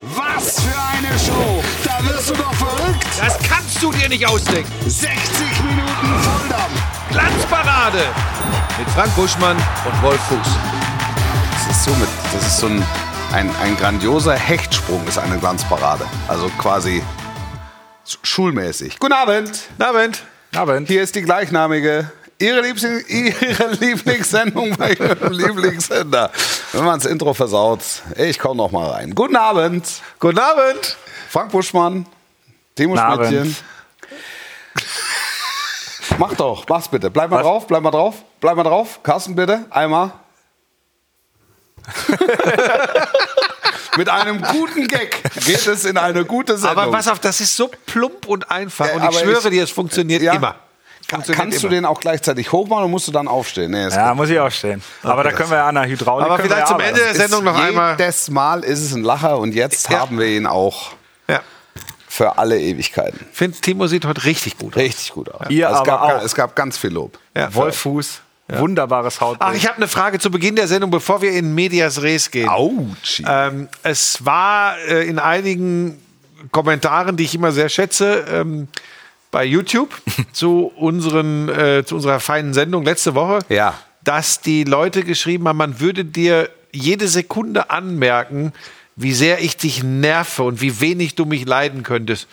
Was für eine Show! Da wirst du doch verrückt! Das kannst du dir nicht ausdenken. 60 Minuten Volldampf! Glanzparade mit Frank Buschmann und Wolf Fuß. Das ist so, mit, das ist so ein, ein, ein grandioser Hechtsprung, ist eine Glanzparade. Also quasi schulmäßig. Guten Abend. Guten Abend. Abend. Hier ist die gleichnamige, Ihre, Lieblings Ihre Lieblingssendung bei Ihrem Lieblingssender. Wenn man das Intro versaut, ich komme noch mal rein. Guten Abend. Guten Abend. Frank Buschmann, Timo. Schmidtchen. Mach doch, mach's bitte. Bleib mal drauf, bleib mal drauf, bleib mal drauf. Carsten, bitte, einmal. Mit einem guten Gag geht es in eine gute Sendung. Aber pass auf, das ist so plump und einfach. Ja, und ich schwöre ich- dir, es funktioniert Ja. immer. Kannst du immer. den auch gleichzeitig hochmachen oder musst du dann aufstehen? Nee, Ja, gut. muss ich auch stehen. Aber da können wir ja an der Hydraulik. Aber vielleicht ja zum Ende der. Sendung noch einmal. Jedes Mal ist es ein Lacher und jetzt Ja. haben wir ihn auch Ja. für alle Ewigkeiten. Ich finde, Timo sieht heute richtig gut aus. Richtig gut aus. Ihr es, gab, aber ga- auch. es gab ganz viel Lob. Ja. Wolfuß, wunderbares Hautbild. Ach, ich habe eine Frage zu Beginn der Sendung, bevor wir in Medias Res gehen. Autsch. Ähm, es war äh, in einigen Kommentaren, die ich immer sehr schätze, ähm, bei YouTube zu, unseren, äh, zu unserer feinen Sendung letzte Woche, Ja. dass die Leute geschrieben haben, man würde dir jede Sekunde anmerken, wie sehr ich dich nerve und wie wenig du mich leiden könntest.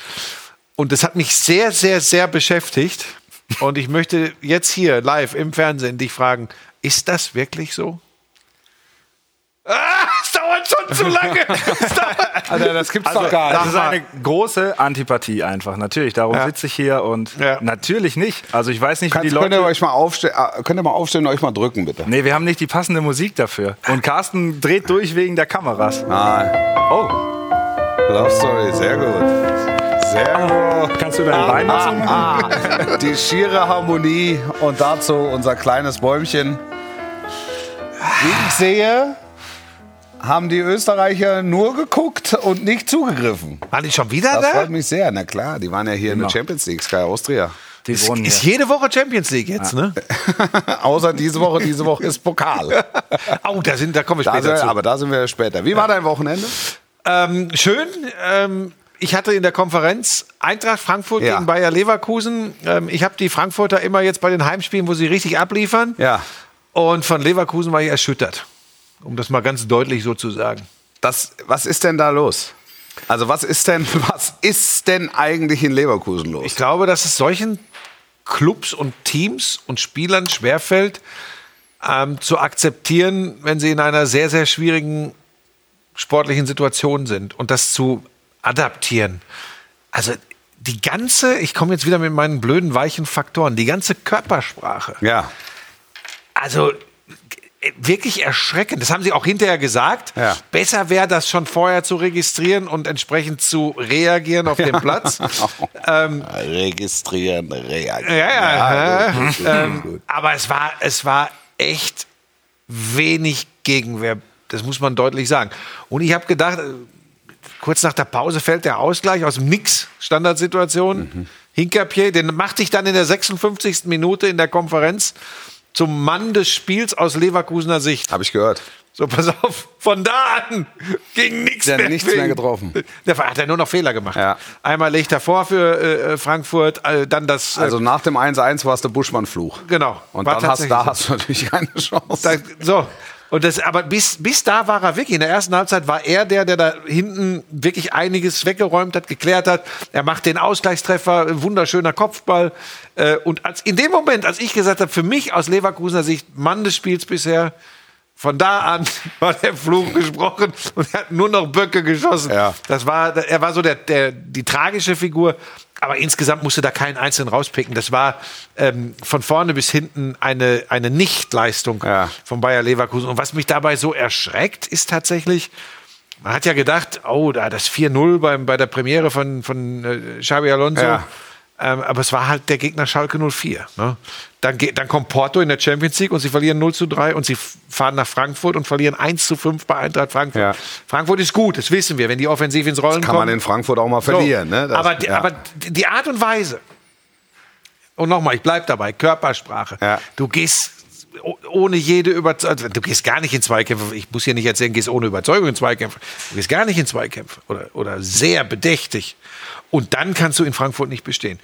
Und das hat mich sehr, sehr, sehr beschäftigt. Und ich möchte jetzt hier live im Fernsehen dich fragen, ist das wirklich so? Ah, es dauert schon zu lange. Es dauert. Alter, das gibt's also, doch gar das nicht. ist eine große Antipathie einfach. Natürlich, darum Ja. sitze ich hier und Ja. natürlich nicht. Also ich weiß nicht, wie Kannst, die könnt, ihr Leute. euch mal aufstehen, äh, könnt ihr mal aufstehen und euch mal drücken, bitte? Nee, wir haben nicht die passende Musik dafür. Und Carsten dreht durch wegen der Kameras. Nein. Oh, Love Story, sehr gut. Sehr gut. kannst du dein Bein machen? Ah, die schiere Harmonie und dazu unser kleines Bäumchen. Wie ich sehe, haben die Österreicher nur geguckt und nicht zugegriffen. Waren die schon wieder Das da? freut mich sehr. Na klar, die waren ja hier in der Immer. Champions League, Sky Austria. Die Ist hier. jede Woche Champions League jetzt, ne? Außer diese Woche, diese Woche ist Pokal. Oh, da, sind, da kommen wir Da später sind, zu. aber da sind wir später. Wie war dein Wochenende? Ähm, schön. Ähm, ich hatte in der Konferenz Eintracht Frankfurt Ja. gegen Bayer Leverkusen. Ähm, ich habe die Frankfurter immer jetzt bei den Heimspielen, wo sie richtig abliefern. Ja. Und von Leverkusen war ich erschüttert. Um das mal ganz deutlich so zu sagen. Das, was ist denn da los? Also was ist denn, was ist denn eigentlich in Leverkusen los? Ich glaube, dass es solchen Clubs und Teams und Spielern schwerfällt, ähm, zu akzeptieren, wenn sie in einer sehr, sehr schwierigen sportlichen Situation sind und das zu adaptieren. Also die ganze, ich komme jetzt wieder mit meinen blöden, weichen Faktoren, die ganze Körpersprache. ja. Also wirklich erschreckend. Das haben sie auch hinterher gesagt. Ja. Besser wäre das schon vorher zu registrieren und entsprechend zu reagieren auf dem Platz. ähm, Registrieren, reagieren. ja, ja. gut, ähm, aber es war, es war echt wenig Gegenwehr. Das muss man deutlich sagen. Und ich habe gedacht, äh, kurz nach der Pause fällt der Ausgleich aus dem Nix, Standardsituation. Mhm. Hinkerpier, den machte ich dann in der 56. Minute in der Konferenz zum Mann des Spiels aus Leverkusener Sicht. Habe ich gehört. So, pass auf, von da an ging nichts Der hat mehr. nichts mehr getroffen. Der hat er nur noch Fehler gemacht. Ja. Einmal legt er vor für äh, Frankfurt, äh, dann das. Äh, Also nach dem 1-1 war es der Buschmann-Fluch. genau. Und dann hast, da so. hast du natürlich keine Chance. Da, so. Und das, aber bis, bis da war er wirklich. In der ersten Halbzeit war er der, der da hinten wirklich einiges weggeräumt hat, geklärt hat. Er macht den Ausgleichstreffer, wunderschöner Kopfball. Äh, Und als, in dem Moment, als ich gesagt habe, für mich aus Leverkusener Sicht Mann des Spiels bisher, von da an war der Fluch gesprochen und er hat nur noch Böcke geschossen. Ja. Das war, er war so der, der, die tragische Figur. Aber insgesamt musste da keinen Einzelnen rauspicken. Das war ähm, von vorne bis hinten eine, eine Nichtleistung Ja. von Bayer Leverkusen. Und was mich dabei so erschreckt, ist tatsächlich, man hat ja gedacht, oh, da das 4-0 beim, bei der Premiere von, von äh, Xabi Alonso. Ja. Ähm, aber es war halt der Gegner Schalke 04. Ne? Dann, dann kommt Porto in der Champions League und sie verlieren 0 zu 3 und sie fahren nach Frankfurt und verlieren 1 zu 5 bei Eintracht Frankfurt. Ja. Frankfurt ist gut, das wissen wir, wenn die offensiv ins Rollen Kann kommen. man in Frankfurt auch mal So, verlieren. Ne? Das- aber, die, ja. aber die Art und Weise, und nochmal, ich bleib dabei, Körpersprache. Ja. Du gehst ohne jede Überzeugung. Du gehst gar nicht in Zweikämpfe. Ich muss hier nicht erzählen, gehst ohne Überzeugung in Zweikämpfe. Du gehst gar nicht in Zweikämpfe oder, oder sehr bedächtig. Und dann kannst du in Frankfurt nicht bestehen.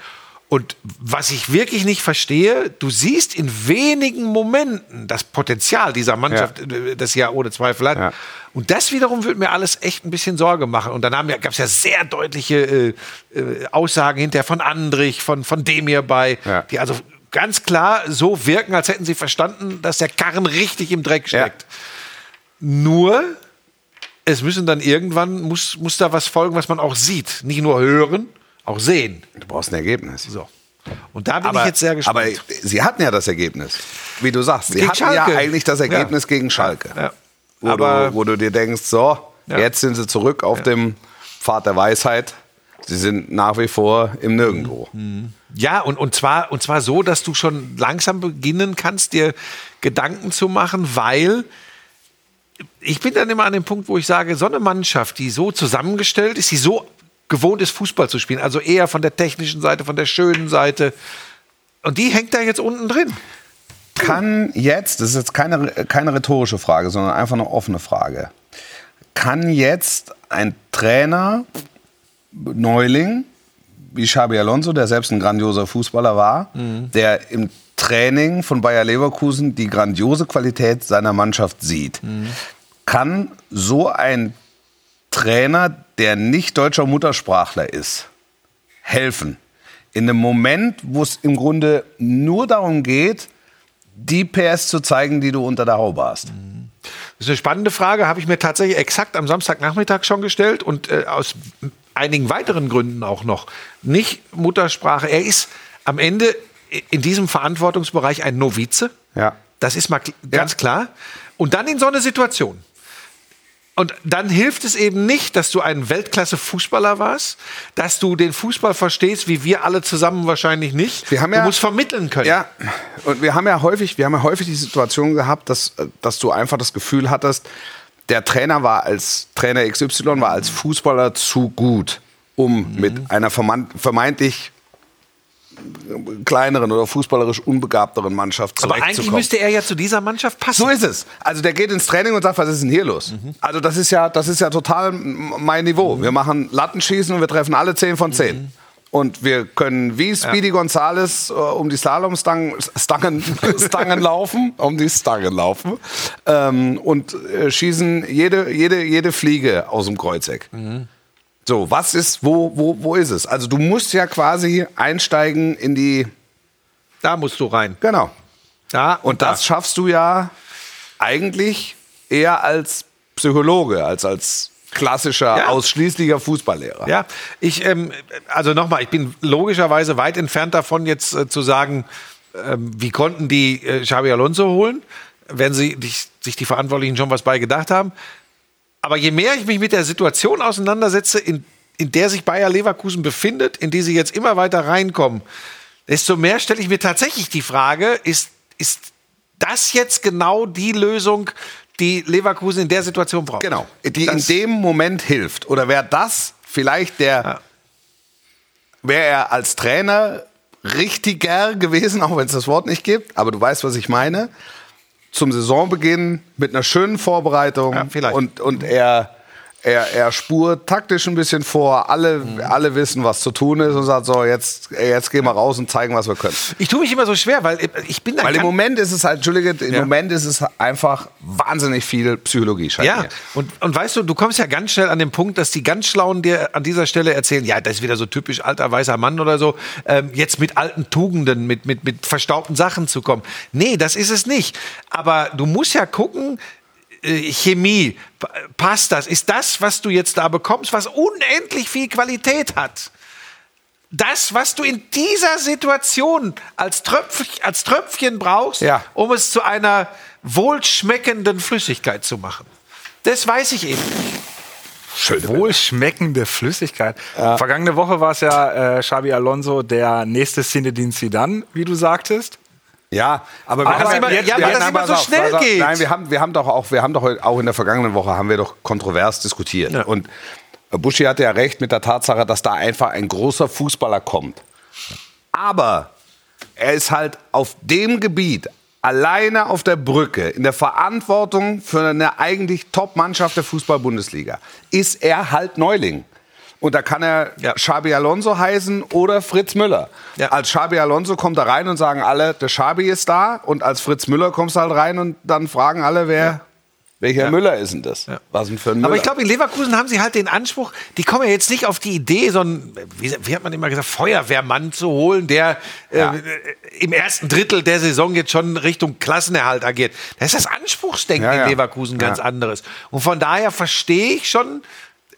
Und was ich wirklich nicht verstehe, du siehst in wenigen Momenten das Potenzial dieser Mannschaft, äh, das sie ja ohne Zweifel hat. Ja. Und das wiederum würde mir alles echt ein bisschen Sorge machen. Und dann gab es ja sehr deutliche äh, äh, Aussagen hinterher von Andrich, von, von Demir bei, Ja. die also ganz klar so wirken, als hätten sie verstanden, dass der Karren richtig im Dreck Ja. steckt. Nur, es müssen dann irgendwann, muss, muss da was folgen, was man auch sieht. Nicht nur hören, auch sehen. Du brauchst ein Ergebnis. So. Und da bin ich jetzt sehr gespannt. Aber sie hatten ja das Ergebnis. Wie du sagst, sie Gegen hatten Schalke. ja eigentlich das Ergebnis Ja. gegen Schalke. Ja. Wo, Aber- du, wo du dir denkst, so, Ja. jetzt sind sie zurück auf dem Pfad der Weisheit. Sie sind nach wie vor im Nirgendwo. Ja, und, und, zwar, und zwar so, dass du schon langsam beginnen kannst, dir Gedanken zu machen, weil ich bin dann immer an dem Punkt, wo ich sage, so eine Mannschaft, die so zusammengestellt ist, die so gewohnt ist, Fußball zu spielen, also eher von der technischen Seite, von der schönen Seite, und die hängt da jetzt unten drin. Kann jetzt, das ist jetzt keine, keine rhetorische Frage, sondern einfach eine offene Frage. Kann jetzt ein Trainer, Neuling, wie Xabi Alonso, der selbst ein grandioser Fußballer war, der im Training von Bayer Leverkusen die grandiose Qualität seiner Mannschaft sieht, kann so ein Trainer, der nicht deutscher Muttersprachler ist, helfen? In einem Moment, wo es im Grunde nur darum geht, die PS zu zeigen, die du unter der Haube hast. Das ist eine spannende Frage, habe ich mir tatsächlich exakt am Samstagnachmittag schon gestellt und äh, aus einigen weiteren Gründen auch noch. Nicht Muttersprache. Er ist am Ende in diesem Verantwortungsbereich ein Novize. Ja. Das ist mal ganz klar. Und dann in so eine Situation. Und dann hilft es eben nicht, dass du ein Weltklasse-Fußballer warst, dass du den Fußball verstehst, wie wir alle zusammen wahrscheinlich nicht. Wir haben du ja- musst vermitteln können. Ja, und wir haben ja häufig, wir haben ja häufig die Situation gehabt, dass, äh, dass du einfach das Gefühl hattest, der Trainer war als Trainer XY war als Fußballer zu gut, um mit einer vermeint- vermeintlich kleineren oder fußballerisch unbegabteren Mannschaft Aber eigentlich zurechtzukommen. müsste er ja zu dieser Mannschaft passen. So ist es. Also der geht ins Training und sagt, was ist denn hier los? Also das ist ja, das ist ja total mein Niveau. Wir machen Lattenschießen und wir treffen alle 10 von 10. Und wir können wie Speedy Gonzales äh, um die Slalomstangen Stangen, Stangen laufen, um die Stangen laufen ähm, und äh, schießen jede, jede, jede Fliege aus dem Kreuzeck. So, was ist, wo, wo, wo ist es? Also du musst ja quasi einsteigen in die, Da musst du rein. genau, Da und das schaffst du ja eigentlich eher als Psychologe, als als klassischer, Ja. ausschließlicher Fußballlehrer. Ja, ich, ähm, also nochmal, ich bin logischerweise weit entfernt davon, jetzt äh, zu sagen, ähm, wie konnten die äh, Xabi Alonso holen, wenn sie dich, sich die Verantwortlichen schon was bei gedacht haben. Aber je mehr ich mich mit der Situation auseinandersetze, in, in der sich Bayer Leverkusen befindet, in die sie jetzt immer weiter reinkommen, desto mehr stelle ich mir tatsächlich die Frage, ist, ist das jetzt genau die Lösung, die Leverkusen in der Situation braucht? Genau, die Das- in dem Moment hilft. Oder wäre das vielleicht der, Ja. wäre er als Trainer richtiger gewesen, auch wenn es das Wort nicht gibt, aber du weißt, was ich meine, zum Saisonbeginn mit einer schönen Vorbereitung Ja, vielleicht. und, und er, er, er spurt taktisch ein bisschen vor, alle, Mhm. alle wissen, was zu tun ist und sagt so, jetzt, jetzt gehen wir raus und zeigen, was wir können. Ich tue mich immer so schwer, weil ich bin da Weil im Moment ist es halt, Entschuldige, im Ja. Moment ist es einfach wahnsinnig viel Psychologie, scheint Ja, mir. und, und weißt du, du kommst ja ganz schnell an den Punkt, dass die ganz Schlauen dir an dieser Stelle erzählen, ja, das ist wieder so typisch alter weißer Mann oder so, ähm, jetzt mit alten Tugenden, mit, mit, mit verstaubten Sachen zu kommen. Nee, das ist es nicht. Aber du musst ja gucken, äh, Chemie, p- passt das? Ist das, was du jetzt da bekommst, was unendlich viel Qualität hat? Das, was du in dieser Situation als, Tröpf, als Tröpfchen brauchst, Ja. um es zu einer wohlschmeckenden Flüssigkeit zu machen. Das weiß ich eben. Schön. Wohlschmeckende Flüssigkeit. Vergangene Woche war es ja äh, Xabi Alonso, der nächste Zinedine Zidane, wie du sagtest. Ja, aber Aber haben immer- jetzt- ja, wir haben- immer so schnell geht. Nein, wir haben, wir haben doch auch, wir haben doch auch in der vergangenen Woche haben wir doch kontrovers diskutiert. Ja. Und Buschi hatte ja recht mit der Tatsache, dass da einfach ein großer Fußballer kommt. Aber er ist halt auf dem Gebiet alleine auf der Brücke, in der Verantwortung für eine eigentlich Top-Mannschaft der Fußball-Bundesliga, ist er halt Neuling. Und da kann er Ja. Xabi Alonso heißen oder Fritz Müller. Ja. Als Xabi Alonso kommt er rein und sagen alle, der Xabi ist da. Und als Fritz Müller kommst du halt rein und dann fragen alle, wer, welcher Müller ist denn das? Was denn für ein Müller? Aber ich glaube, in Leverkusen haben sie halt den Anspruch, die kommen ja jetzt nicht auf die Idee, so einen, wie, wie hat man immer gesagt, Feuerwehrmann zu holen, der Ja. äh, im ersten Drittel der Saison jetzt schon Richtung Klassenerhalt agiert. Da ist das Anspruchsdenken Ja, ja. in Leverkusen ganz Ja. anderes. Und von daher verstehe ich schon äh,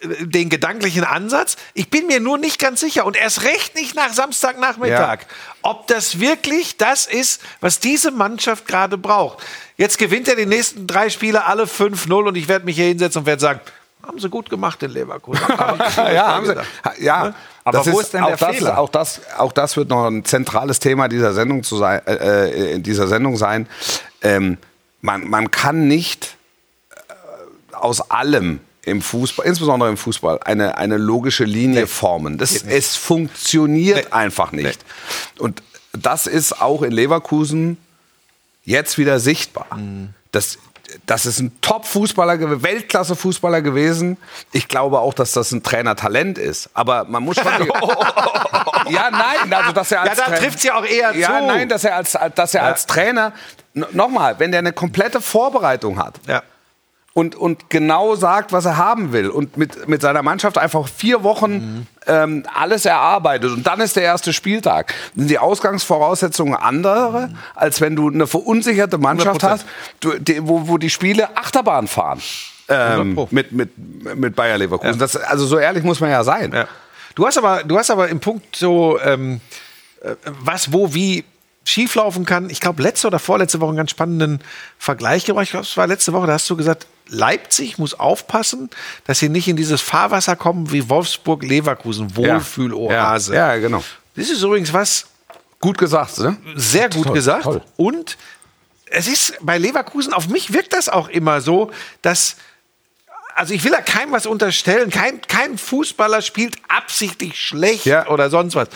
den gedanklichen Ansatz. Ich bin mir nur nicht ganz sicher und erst recht nicht nach Samstagnachmittag, ob das wirklich das ist, was diese Mannschaft gerade braucht. Jetzt gewinnt er die nächsten drei Spiele alle 5-0 und ich werde mich hier hinsetzen und werde sagen, haben sie gut gemacht in Leverkusen. ja, haben sie. Ja, Aber das wo ist denn auch der das, Fehler? Auch das, auch das wird noch ein zentrales Thema dieser Sendung zu sein. Äh, äh, in dieser Sendung sein. Ähm, man, man kann nicht äh, aus allem im Fußball, insbesondere im Fußball, eine, eine logische Linie formen. Das, es funktioniert einfach nicht. Und das ist auch in Leverkusen jetzt wieder sichtbar. Das, das ist ein Top-Fußballer, Weltklasse-Fußballer gewesen. Ich glaube auch, dass das ein Trainertalent ist. Aber man muss schon. ja, nein, also dass er Ja, als da Trainer- trifft's ja auch eher Ja, zu. nein, dass er als, dass er als Trainer. Nochmal, wenn der eine komplette Vorbereitung hat Ja. Und, und genau sagt, was er haben will und mit, mit seiner Mannschaft einfach vier Wochen ähm, alles erarbeitet und dann ist der erste Spieltag. Sind die Ausgangsvoraussetzungen andere, als wenn du eine verunsicherte Mannschaft 100%. hast, die, wo, wo die Spiele Achterbahn fahren. Ähm, 100 Pro. mit, mit, mit Bayer Leverkusen. Das, also so ehrlich muss man ja sein. Ja. Du hast aber, du hast aber im Punkt so, ähm, äh, was, wo, wie schieflaufen kann. Ich glaube, letzte oder vorletzte Woche einen ganz spannenden Vergleich gebracht. Ich glaube, es war letzte Woche, da hast du gesagt, Leipzig muss aufpassen, dass sie nicht in dieses Fahrwasser kommen wie Wolfsburg-Leverkusen, Wohlfühloase. Ja, ja, genau. Das ist übrigens was, Gut gesagt, ne? sehr gut Toll, gesagt. toll. Und es ist bei Leverkusen, auf mich wirkt das auch immer so, dass, also ich will da keinem was unterstellen, kein, kein Fußballer spielt absichtlich schlecht Ja. oder sonst was.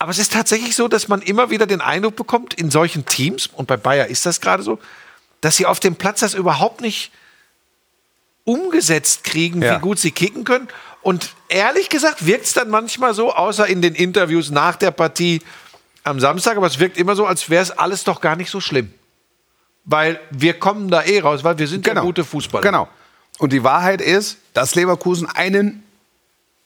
Aber es ist tatsächlich so, dass man immer wieder den Eindruck bekommt, in solchen Teams, und bei Bayer ist das gerade so, dass sie auf dem Platz das überhaupt nicht umgesetzt kriegen, Ja. wie gut sie kicken können. Und ehrlich gesagt wirkt es dann manchmal so, außer in den Interviews nach der Partie am Samstag, aber es wirkt immer so, als wäre es alles doch gar nicht so schlimm. Weil wir kommen da eh raus, weil wir sind ja gute Fußballer. Genau. Und die Wahrheit ist, dass Leverkusen einen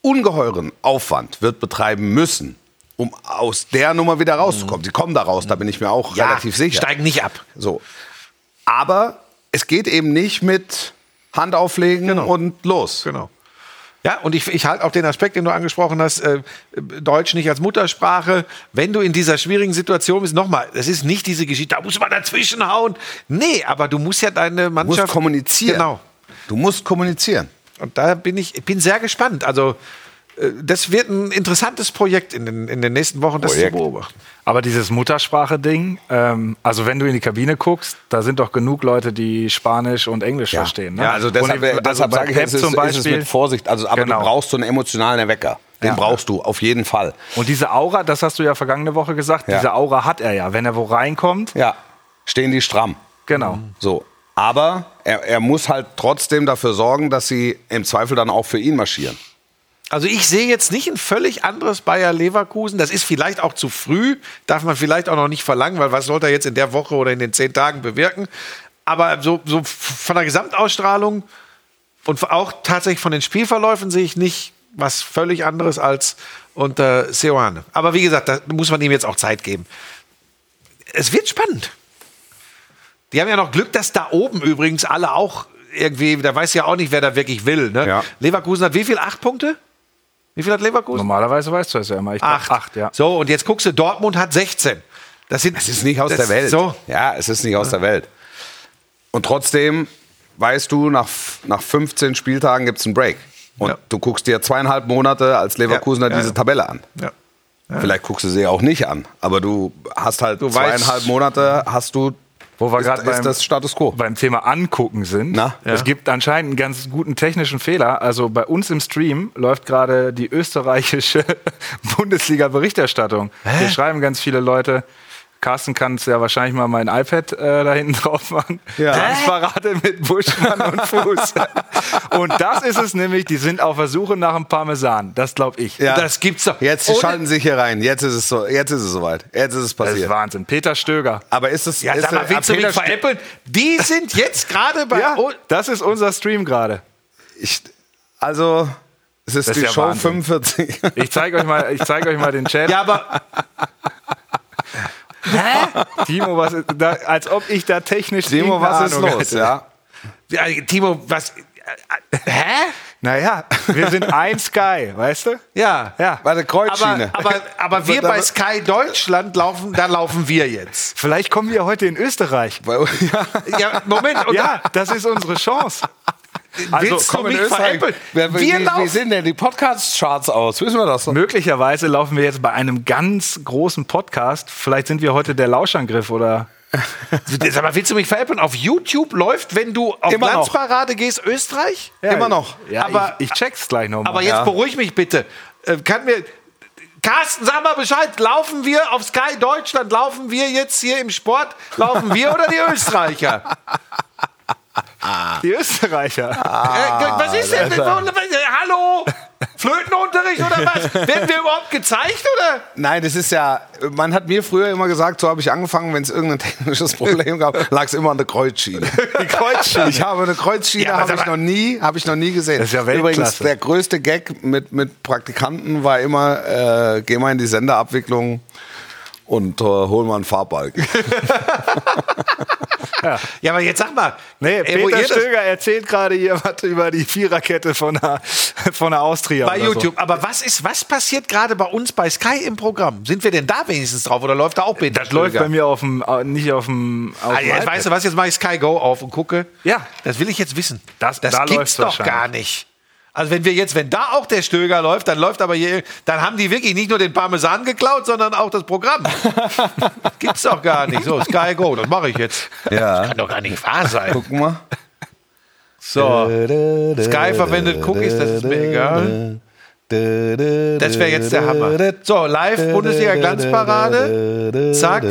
ungeheuren Aufwand wird betreiben müssen, um aus der Nummer wieder rauszukommen. Sie kommen da raus, da bin ich mir auch Ja, relativ sicher. Steigen nicht ab. So. Aber es geht eben nicht mit Hand auflegen und los. Genau. Ja, und ich, ich halte auch den Aspekt, den du angesprochen hast, äh, Deutsch nicht als Muttersprache. Wenn du in dieser schwierigen Situation bist, nochmal, das ist nicht diese Geschichte, da muss man dazwischen hauen. Nee, aber du musst ja deine Du Mannschaft. musst kommunizieren. Genau. Du musst kommunizieren. Und da bin ich bin sehr gespannt. Also, das wird ein interessantes Projekt in den, in den nächsten Wochen, das Projekt. zu beobachten. Aber dieses Muttersprache-Ding, ähm, also wenn du in die Kabine guckst, da sind doch genug Leute, die Spanisch und Englisch verstehen. Ne? Ja, also deshalb, Und, deshalb bei sage ich, Pep ist, zum ist es Beispiel. mit Vorsicht. Also, aber Genau. du brauchst so einen emotionalen Wecker. Den Ja. brauchst du auf jeden Fall. Und diese Aura, das hast du ja vergangene Woche gesagt, Ja. diese Aura hat er ja. Wenn er wo reinkommt, Ja, stehen die stramm. genau. So. Aber er, er muss halt trotzdem dafür sorgen, dass sie im Zweifel dann auch für ihn marschieren. Also ich sehe jetzt nicht ein völlig anderes Bayer Leverkusen. Das ist vielleicht auch zu früh, darf man vielleicht auch noch nicht verlangen, weil was soll er jetzt in der Woche oder in den zehn Tagen bewirken? Aber so, so von der Gesamtausstrahlung und auch tatsächlich von den Spielverläufen sehe ich nicht was völlig anderes als unter Seoane. Aber wie gesagt, da muss man ihm jetzt auch Zeit geben. Es wird spannend. Die haben ja noch Glück, dass da oben übrigens alle auch irgendwie, da weiß ja auch nicht, wer da wirklich will. Ne? Ja. Leverkusen hat wie viel? Acht Punkte? Wie viel hat Leverkusen? Normalerweise weißt du das ja immer. Ich Acht. acht ja. So, und jetzt guckst du, Dortmund hat 16. Das, sind, Es ist nicht aus das- der Welt. So. Ja, es ist nicht aus der Welt. Und trotzdem weißt du, nach, nach 15 Spieltagen gibt es einen Break. Und Ja. du guckst dir zweieinhalb Monate als Leverkusener Ja, ja, diese ja. Tabelle an. Ja. Vielleicht guckst du sie auch nicht an, aber du hast halt Du zweieinhalb weißt- Monate, hast du, Wo wir ist, gerade beim, das Status Quo. beim Thema Angucken sind. Na? Es Ja. gibt anscheinend einen ganz guten technischen Fehler. Also bei uns im Stream läuft gerade die österreichische Bundesliga-Berichterstattung. Hier schreiben ganz viele Leute, Carsten kann es ja wahrscheinlich mal mein iPad äh, da hinten drauf machen. Ja. Glanzparade mit Buschmann und Fuß. und das ist es nämlich, die sind auf der Suche nach einem Parmesan. Das glaube ich. Ja. Das gibt's doch. Jetzt Ohne- schalten Sie sich hier rein. Jetzt ist es so. Jetzt ist es soweit. Jetzt ist es Das ist passiert. Wahnsinn. Peter Stöger. Aber ist es? Ja, ist sag mal, willst du mich Peter St- veräppeln? Die sind jetzt gerade bei. Ja, Oh, das ist unser Stream gerade. Also, es ist, Das ist die ja Show Wahnsinn. 45. Ich zeige euch mal, ich zeige euch mal den Chat. ja, aber Timo, was ist, da, als ob ich da technisch Timo, was ist Ahnung los? Ja. ja, Timo, was. Hä? Naja, wir sind ein Sky, weißt du? Ja. Ja. Warte, Kreuzschiene. Aber, aber, aber wir bei Sky Deutschland laufen, da laufen wir jetzt. Vielleicht kommen wir heute in Österreich. Bei- ja. Ja, Moment. Und Ja, das ist unsere Chance. Also, willst du Komm mich veräppeln? Wer, wie, Wir wie sehen denn die Podcast-Charts aus? Wissen wir das? doch? Möglicherweise laufen wir jetzt bei einem ganz großen Podcast. Vielleicht sind wir heute der Lauschangriff oder. Sag mal, willst du mich veräppeln? Auf YouTube läuft, wenn du auf Immer noch. Glanzparade gehst, Österreich? Immer noch. Ja, Aber- ich, ich check's gleich nochmal. Aber jetzt beruhig mich bitte. Äh, Kann mir. Carsten, sag mal Bescheid. Laufen wir auf Sky Deutschland? Laufen wir jetzt hier im Sport? Laufen wir oder die Österreicher? Die Österreicher. äh, was ist denn? Hallo? Flötenunterricht oder was? Werden wir überhaupt gezeigt oder? Nein, das ist ja, man hat mir früher immer gesagt, so habe ich angefangen, wenn es irgendein technisches Problem gab, lag es immer an der Kreuzschiene. Die Kreuzschiene. Ich habe eine Kreuzschiene, Ja, habe ich noch nie, habe ich noch nie gesehen. Das ist ja Weltklasse. Übrigens, der größte Gag mit, mit Praktikanten war immer, äh, geh mal in die Senderabwicklung und äh, hol mal einen Farbbalken. Ja, aber jetzt sag mal. Nee, Peter Stöger erzählt gerade hier was über die Viererkette von der, von der Austria. Bei YouTube. Aber was ist, was passiert gerade bei uns bei Sky im Programm? Sind wir denn da wenigstens drauf oder läuft da auch Peter So. Das läuft Stöger? bei mir auf dem, nicht auf dem. Auf Ah, dem jetzt weißt du was, jetzt mache ich Sky Go auf und gucke. Ja. Das will ich jetzt wissen. Das- das da gibt's doch gar nicht. Also wenn wir jetzt, wenn da auch der Stöger läuft, dann läuft aber hier, dann haben die wirklich nicht nur den Parmesan geklaut, sondern auch das Programm. gibt's doch gar nicht. So, Sky Go, das mache ich jetzt. Ja. Kann doch gar nicht wahr sein. Guck mal. So, Sky verwendet Cookies, das ist mir egal. Das wäre jetzt der Hammer. So, live Bundesliga Glanzparade. Zack.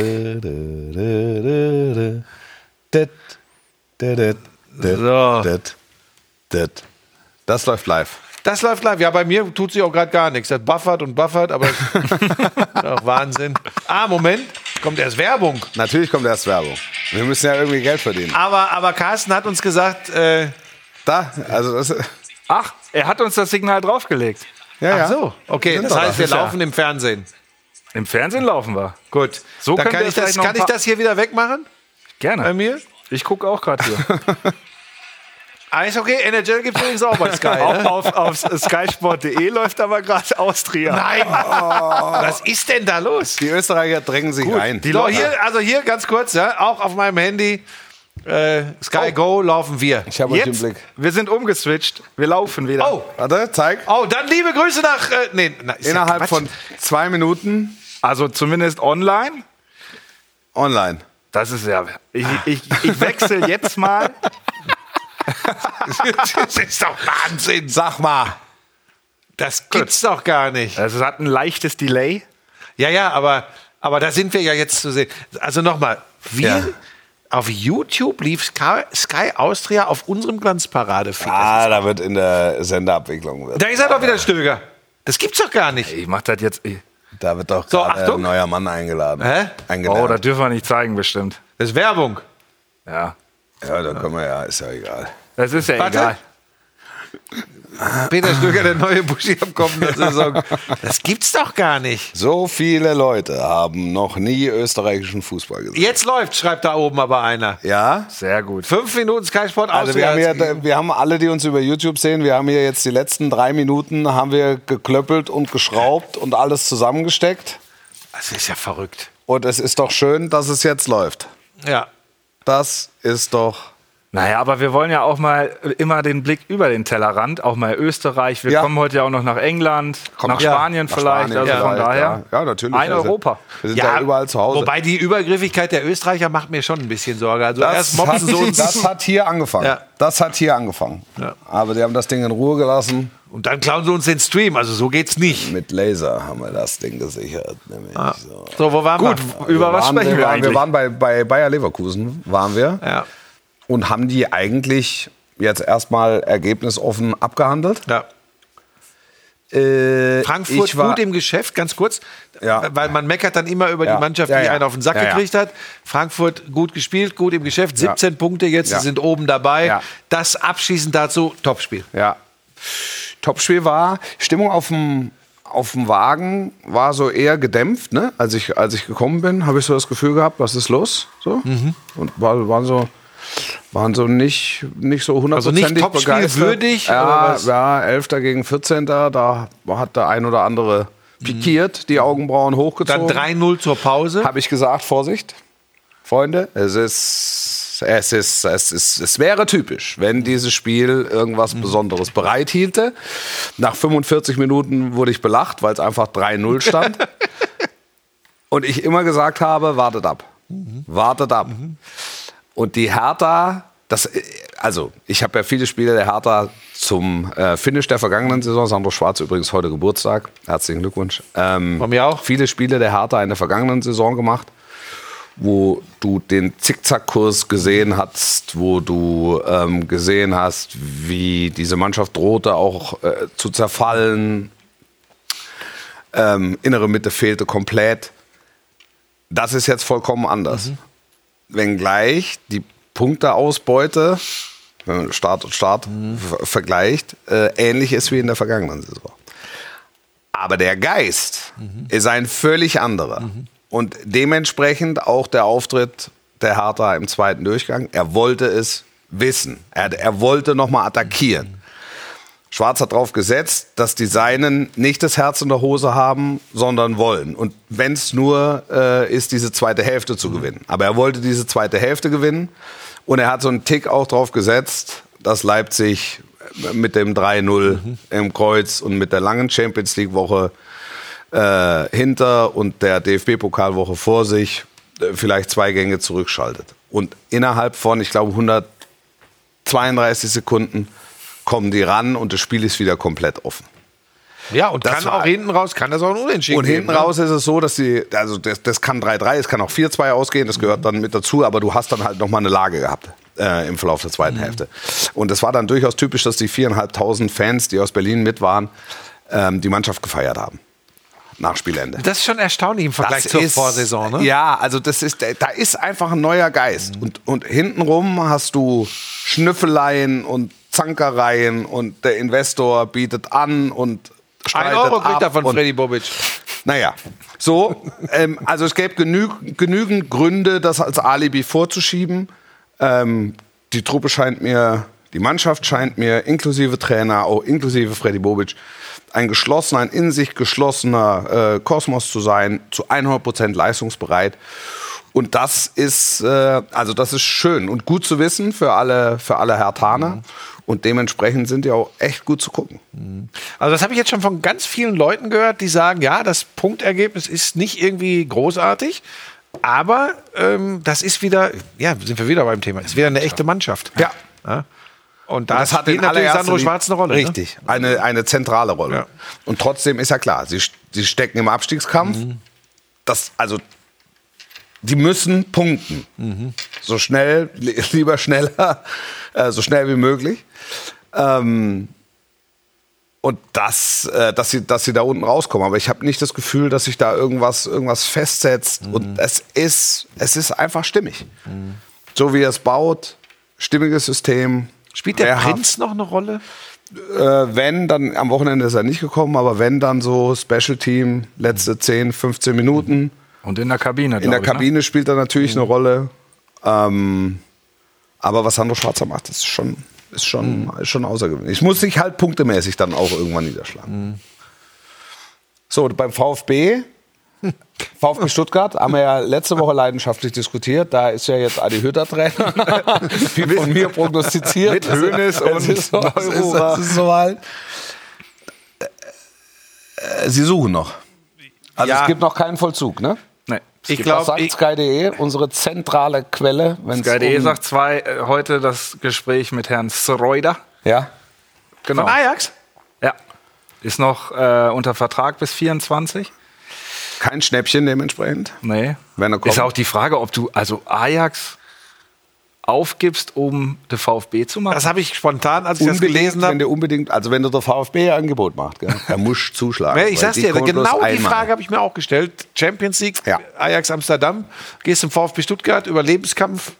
So. Das läuft live. Das läuft live. Ja, bei mir tut sich auch gerade gar nichts. Das buffert und buffert, aber doch Wahnsinn. Ah, Moment, kommt erst Werbung. Natürlich kommt erst Werbung. Wir müssen ja irgendwie Geld verdienen. Aber, aber Carsten hat uns gesagt, äh, Da, also das, Ach, er hat uns das Signal draufgelegt. ja, ach ja. so, okay, das heißt, wir laufen im Fernsehen. Im Fernsehen laufen wir. Gut. So Dann kann ich, das, kann ich das hier wieder wegmachen Gerne. bei mir? Ich gucke auch gerade hier. Eishockey, NHL gibt es übrigens auch bei Sky. auf, Ne? auf, auf skysport.de läuft aber gerade Austria. Nein, was ist denn da los? Die Österreicher drängen sich rein. Die so, hier, also hier ganz kurz, ja, auch auf meinem Handy, äh, Sky Go laufen wir. ich habe euch im Blick. wir sind umgeswitcht. Wir laufen wieder. Oh, Warte, zeig. oh, dann liebe Grüße nach, äh, nee, na, ja Innerhalb Quatsch. von zwei Minuten Also zumindest online. online. Das ist ja. Ich, ich, ich wechsle jetzt mal. das ist doch Wahnsinn. Sag mal. Das gibt's doch gar nicht. Also es hat ein leichtes Delay. Ja, ja, aber, aber da sind wir ja jetzt zu sehen. Also nochmal, wir Ja. auf YouTube lief Sky, Sky Austria auf unserem Glanzparade-Feed. Ah, da wird in der Senderabwicklung. Wird, Da ist er doch wieder Stöger. Das gibt's doch gar nicht. Ich mach das jetzt. Ich, da wird doch So, ein neuer Mann eingeladen. Hä? Eingelernt. oh, das dürfen wir nicht zeigen, bestimmt. Das ist Werbung. Ja. Ja, da können wir ja, ist ja egal. Das ist ja Warte. egal. Peter Stöger, der neue Buschi am kommenden Saison. Das gibt's doch gar nicht. So viele Leute haben noch nie österreichischen Fußball gesehen. Jetzt läuft, schreibt da oben aber einer. Ja? Sehr gut. Fünf Minuten Sky Sport Also wir haben, hier, wir haben alle, die uns über YouTube sehen, wir haben hier jetzt die letzten drei Minuten haben wir geklöppelt und geschraubt und alles zusammengesteckt. das ist ja verrückt. Und es ist doch schön, dass es jetzt läuft. Ja. Das ist doch. Naja, aber wir wollen ja auch mal immer den Blick über den Tellerrand, auch mal Österreich. Wir Ja. kommen heute ja auch noch nach England, Kommt nach ja, Spanien nach vielleicht. Spanien also von vielleicht, daher. Ja, ja natürlich. Ein Also, Europa. Wir sind ja, überall zu Hause. Wobei die Übergriffigkeit der Österreicher macht mir schon ein bisschen Sorge. Also erst mobben hat, sie uns das hat hier angefangen. Ja. Das hat hier angefangen. Ja. Aber die haben das Ding in Ruhe gelassen. und dann klauen sie uns den Stream. Also so geht's nicht. Mit Laser haben wir das Ding gesichert. Nämlich so. So, wo waren Gut, wir? über was waren, sprechen wir, wir, waren, eigentlich? wir waren bei, bei Bayer Leverkusen, waren wir. Ja. Und haben die eigentlich jetzt erstmal ergebnisoffen abgehandelt. ja. Äh, Frankfurt war, gut im Geschäft, ganz kurz, Ja. weil man meckert dann immer über Ja. die Mannschaft, die ja. einen auf den Sack gekriegt hat. Frankfurt gut gespielt, gut im Geschäft, 17 Punkte jetzt, sie sind oben dabei. Das abschließend dazu, Topspiel. Ja. Topspiel war, Stimmung auf dem, auf dem Wagen war so eher gedämpft. Ne? Als, ich, als ich gekommen bin, habe ich so das Gefühl gehabt, was ist los? So. Mhm. Und war, waren so waren so nicht, nicht so hundertprozentig Also begeistert. würdig, Ja, ja, 11. gegen 14. Da hat der ein oder andere pikiert, die Augenbrauen Dann hochgezogen. 3-0 zur Pause. Habe ich gesagt, Vorsicht, Freunde, es ist, es ist, es ist, es wäre typisch, wenn dieses Spiel irgendwas Besonderes bereithielte. Nach 45 Minuten wurde ich belacht, weil es einfach 3-0 stand. Und ich immer gesagt habe, wartet ab, wartet ab. Und die Hertha, das, also ich habe ja viele Spiele der Hertha zum äh, Finish der vergangenen Saison. Sandro Schwarz übrigens heute Geburtstag. Herzlichen Glückwunsch. Ähm, Von mir auch. Viele Spiele der Hertha in der vergangenen Saison gemacht, wo du den Zickzackkurs gesehen hast, wo du ähm, gesehen hast, wie diese Mannschaft drohte auch äh, zu zerfallen. Ähm, innere Mitte fehlte komplett. Das ist jetzt vollkommen anders. Wenngleich die Punkteausbeute, wenn man Start und Start ver- vergleicht, äh, ähnlich ist wie in der vergangenen Saison. Aber der Geist ist ein völlig anderer. Und dementsprechend auch der Auftritt der Hertha im zweiten Durchgang. Er wollte es wissen. Er, er wollte nochmal attackieren. Schwarz hat darauf gesetzt, dass die Seinen nicht das Herz in der Hose haben, sondern wollen. Und wenn es nur äh, ist, diese zweite Hälfte zu gewinnen. Aber er wollte diese zweite Hälfte gewinnen. Und er hat so einen Tick auch darauf gesetzt, dass Leipzig mit dem 3-0 im Kreuz und mit der langen Champions League-Woche äh, hinter und der DFB-Pokalwoche vor sich äh, vielleicht zwei Gänge zurückschaltet. Und innerhalb von, ich glaube, 132 Sekunden kommen die ran und das Spiel ist wieder komplett offen. Ja, und Das kann auch hinten raus, kann das auch ein Unentschieden Und hinten geben, ne? raus ist es so, dass die, also das, das kann 3-3, es kann auch 4-2 ausgehen, das gehört dann mit dazu, aber du hast dann halt nochmal eine Lage gehabt äh, im Verlauf der zweiten Hälfte. Und es war dann durchaus typisch, dass die 4.500 Fans, die aus Berlin mit waren, ähm, die Mannschaft gefeiert haben. Nach Spielende. Das ist schon erstaunlich im Vergleich Das zur ist- Vorsaison, ne? Ja, also das ist, da ist einfach ein neuer Geist. Und, und hintenrum hast du Schnüffeleien und Zankereien und der Investor bietet an und Ein Euro kriegt er von Freddy Bobic. naja, so, ähm, also es gäbe genü genügend Gründe, das als Alibi vorzuschieben. Ähm, die Truppe scheint mir, die Mannschaft scheint mir, inklusive Trainer, auch inklusive Freddy Bobic, ein geschlossener, ein in sich geschlossener äh, Kosmos zu sein, zu 100% leistungsbereit. Und das ist, äh, also das ist schön und gut zu wissen für alle, für alle Hertaner. Und dementsprechend sind die auch echt gut zu gucken. Also das habe ich jetzt schon von ganz vielen Leuten gehört, die sagen, ja, das Punktergebnis ist nicht irgendwie großartig, aber ähm, das ist wieder, ja, sind wir wieder beim Thema, ist wieder eine echte Mannschaft. Ja. ja. Und da das hat in natürlich Sandro Schwarz eine Rolle. Ne? Richtig, eine, eine zentrale Rolle. Ja. Und trotzdem ist ja klar, sie, sie stecken im Abstiegskampf. Mhm. Das, also, die müssen punkten. Mhm. So schnell, li- lieber schneller, äh, so schnell wie möglich. Ähm, und das, äh, dass, sie, dass sie da unten rauskommen. Aber ich habe nicht das Gefühl, dass sich da irgendwas, irgendwas festsetzt. Mhm. Und es ist, es ist einfach stimmig. So wie er es baut, stimmiges System. Spielt der wehrhaft. Prinz noch eine Rolle? Äh, wenn, dann am Wochenende ist er nicht gekommen, aber wenn, dann so Special Team, letzte 10, 15 Minuten. Und in der Kabine, In der ich, ne? Kabine spielt er natürlich eine Rolle. Ähm, aber was Sandro Schwarzer macht, ist schon, ist schon, ist schon außergewöhnlich. Es muss sich halt punktemäßig dann auch irgendwann niederschlagen. So, beim VfB VfB Stuttgart haben wir ja letzte Woche leidenschaftlich diskutiert. Da ist ja jetzt Adi Hütter Trainer, wie von mir prognostiziert. Mit Hoeneß und ist, so, ist, ist halt. Äh, Sie suchen noch. Also Ja. es gibt noch keinen Vollzug, ne? Nee. Ich glaube, Sky.de, unsere zentrale Quelle? Sky.de um, sagt zwei, äh, heute das Gespräch mit Herrn Sreuder. Ja, Genau. von Ajax? Ja. Ist noch äh, unter Vertrag bis 24. kein Schnäppchen dementsprechend. Nee. Wenn er kommt. Ist auch die Frage, ob du also Ajax aufgibst, um den VfB zu machen. Das habe ich spontan, als ich das Unbedingt, gelesen wenn habe. der unbedingt, also wenn der der VfB ein Angebot macht, gell, er muss zuschlagen. Ich sag's dir, genau die. Frage habe ich mir auch gestellt. Champions League, Ja. Ajax Amsterdam, gehst zum VfB Stuttgart, Überlebenskampf,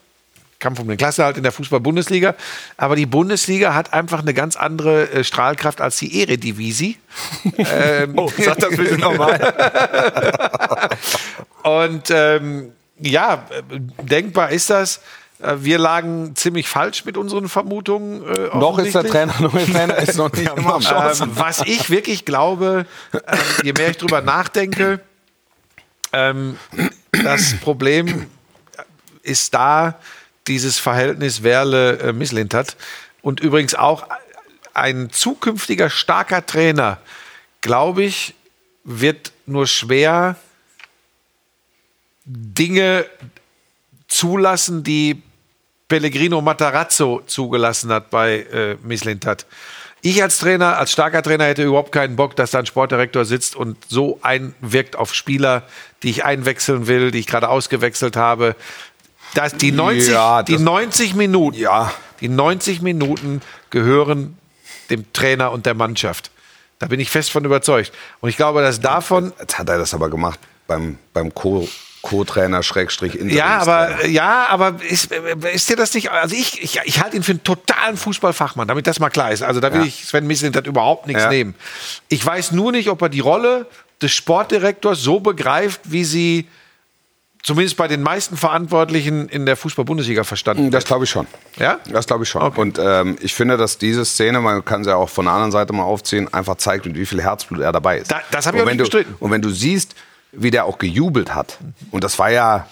Kampf um den Klassenerhalt in der Fußball-Bundesliga. Aber die Bundesliga hat einfach eine ganz andere äh, Strahlkraft als die Eredivisie. ähm, oh, sag das bitte nochmal. Und ähm, ja, äh, denkbar ist das. Äh, Wir lagen ziemlich falsch mit unseren Vermutungen. Äh, Noch ist der. Trainer, noch ist der Trainer ist noch nicht im Amt. Ähm, was ich wirklich glaube, ähm, je mehr ich drüber nachdenke, ähm, das Problem ist da dieses Verhältnis Werle-Misslintat. Und übrigens auch ein zukünftiger starker Trainer, glaube ich, wird nur schwer Dinge zulassen, die Pellegrino Matarazzo zugelassen hat bei äh, Mislintat. Ich als Trainer, als starker Trainer hätte überhaupt keinen Bock, dass da ein Sportdirektor sitzt und so einwirkt auf Spieler, die ich einwechseln will, die ich gerade ausgewechselt habe. Das, die, 90, Ja, die das- 90 Minuten, Ja. die 90 Minuten gehören dem Trainer und der Mannschaft. Da bin ich fest von überzeugt. Und ich glaube, dass davon Jetzt hat er das aber gemacht beim, beim Co- Co-Trainer Schrägstrich Ja, aber ja, aber ist, ist dir das nicht? Also ich, ich, ich halte ihn für einen totalen Fußballfachmann, damit das mal klar ist. Also da will Ja. ich Sven Mislintat überhaupt nichts Ja. nehmen. Ich weiß nur nicht, ob er die Rolle des Sportdirektors so begreift, wie sie zumindest bei den meisten Verantwortlichen in der Fußball-Bundesliga verstanden Das glaube ich schon. Ja? Das glaube ich schon. Okay. Und ähm, ich finde, dass diese Szene, man kann sie ja auch von der anderen Seite mal aufziehen, einfach zeigt, mit wie viel Herzblut er dabei ist. Da- das habe ich auch nicht du- bestritten. Und wenn du siehst, wie der auch gejubelt hat, und das war ja,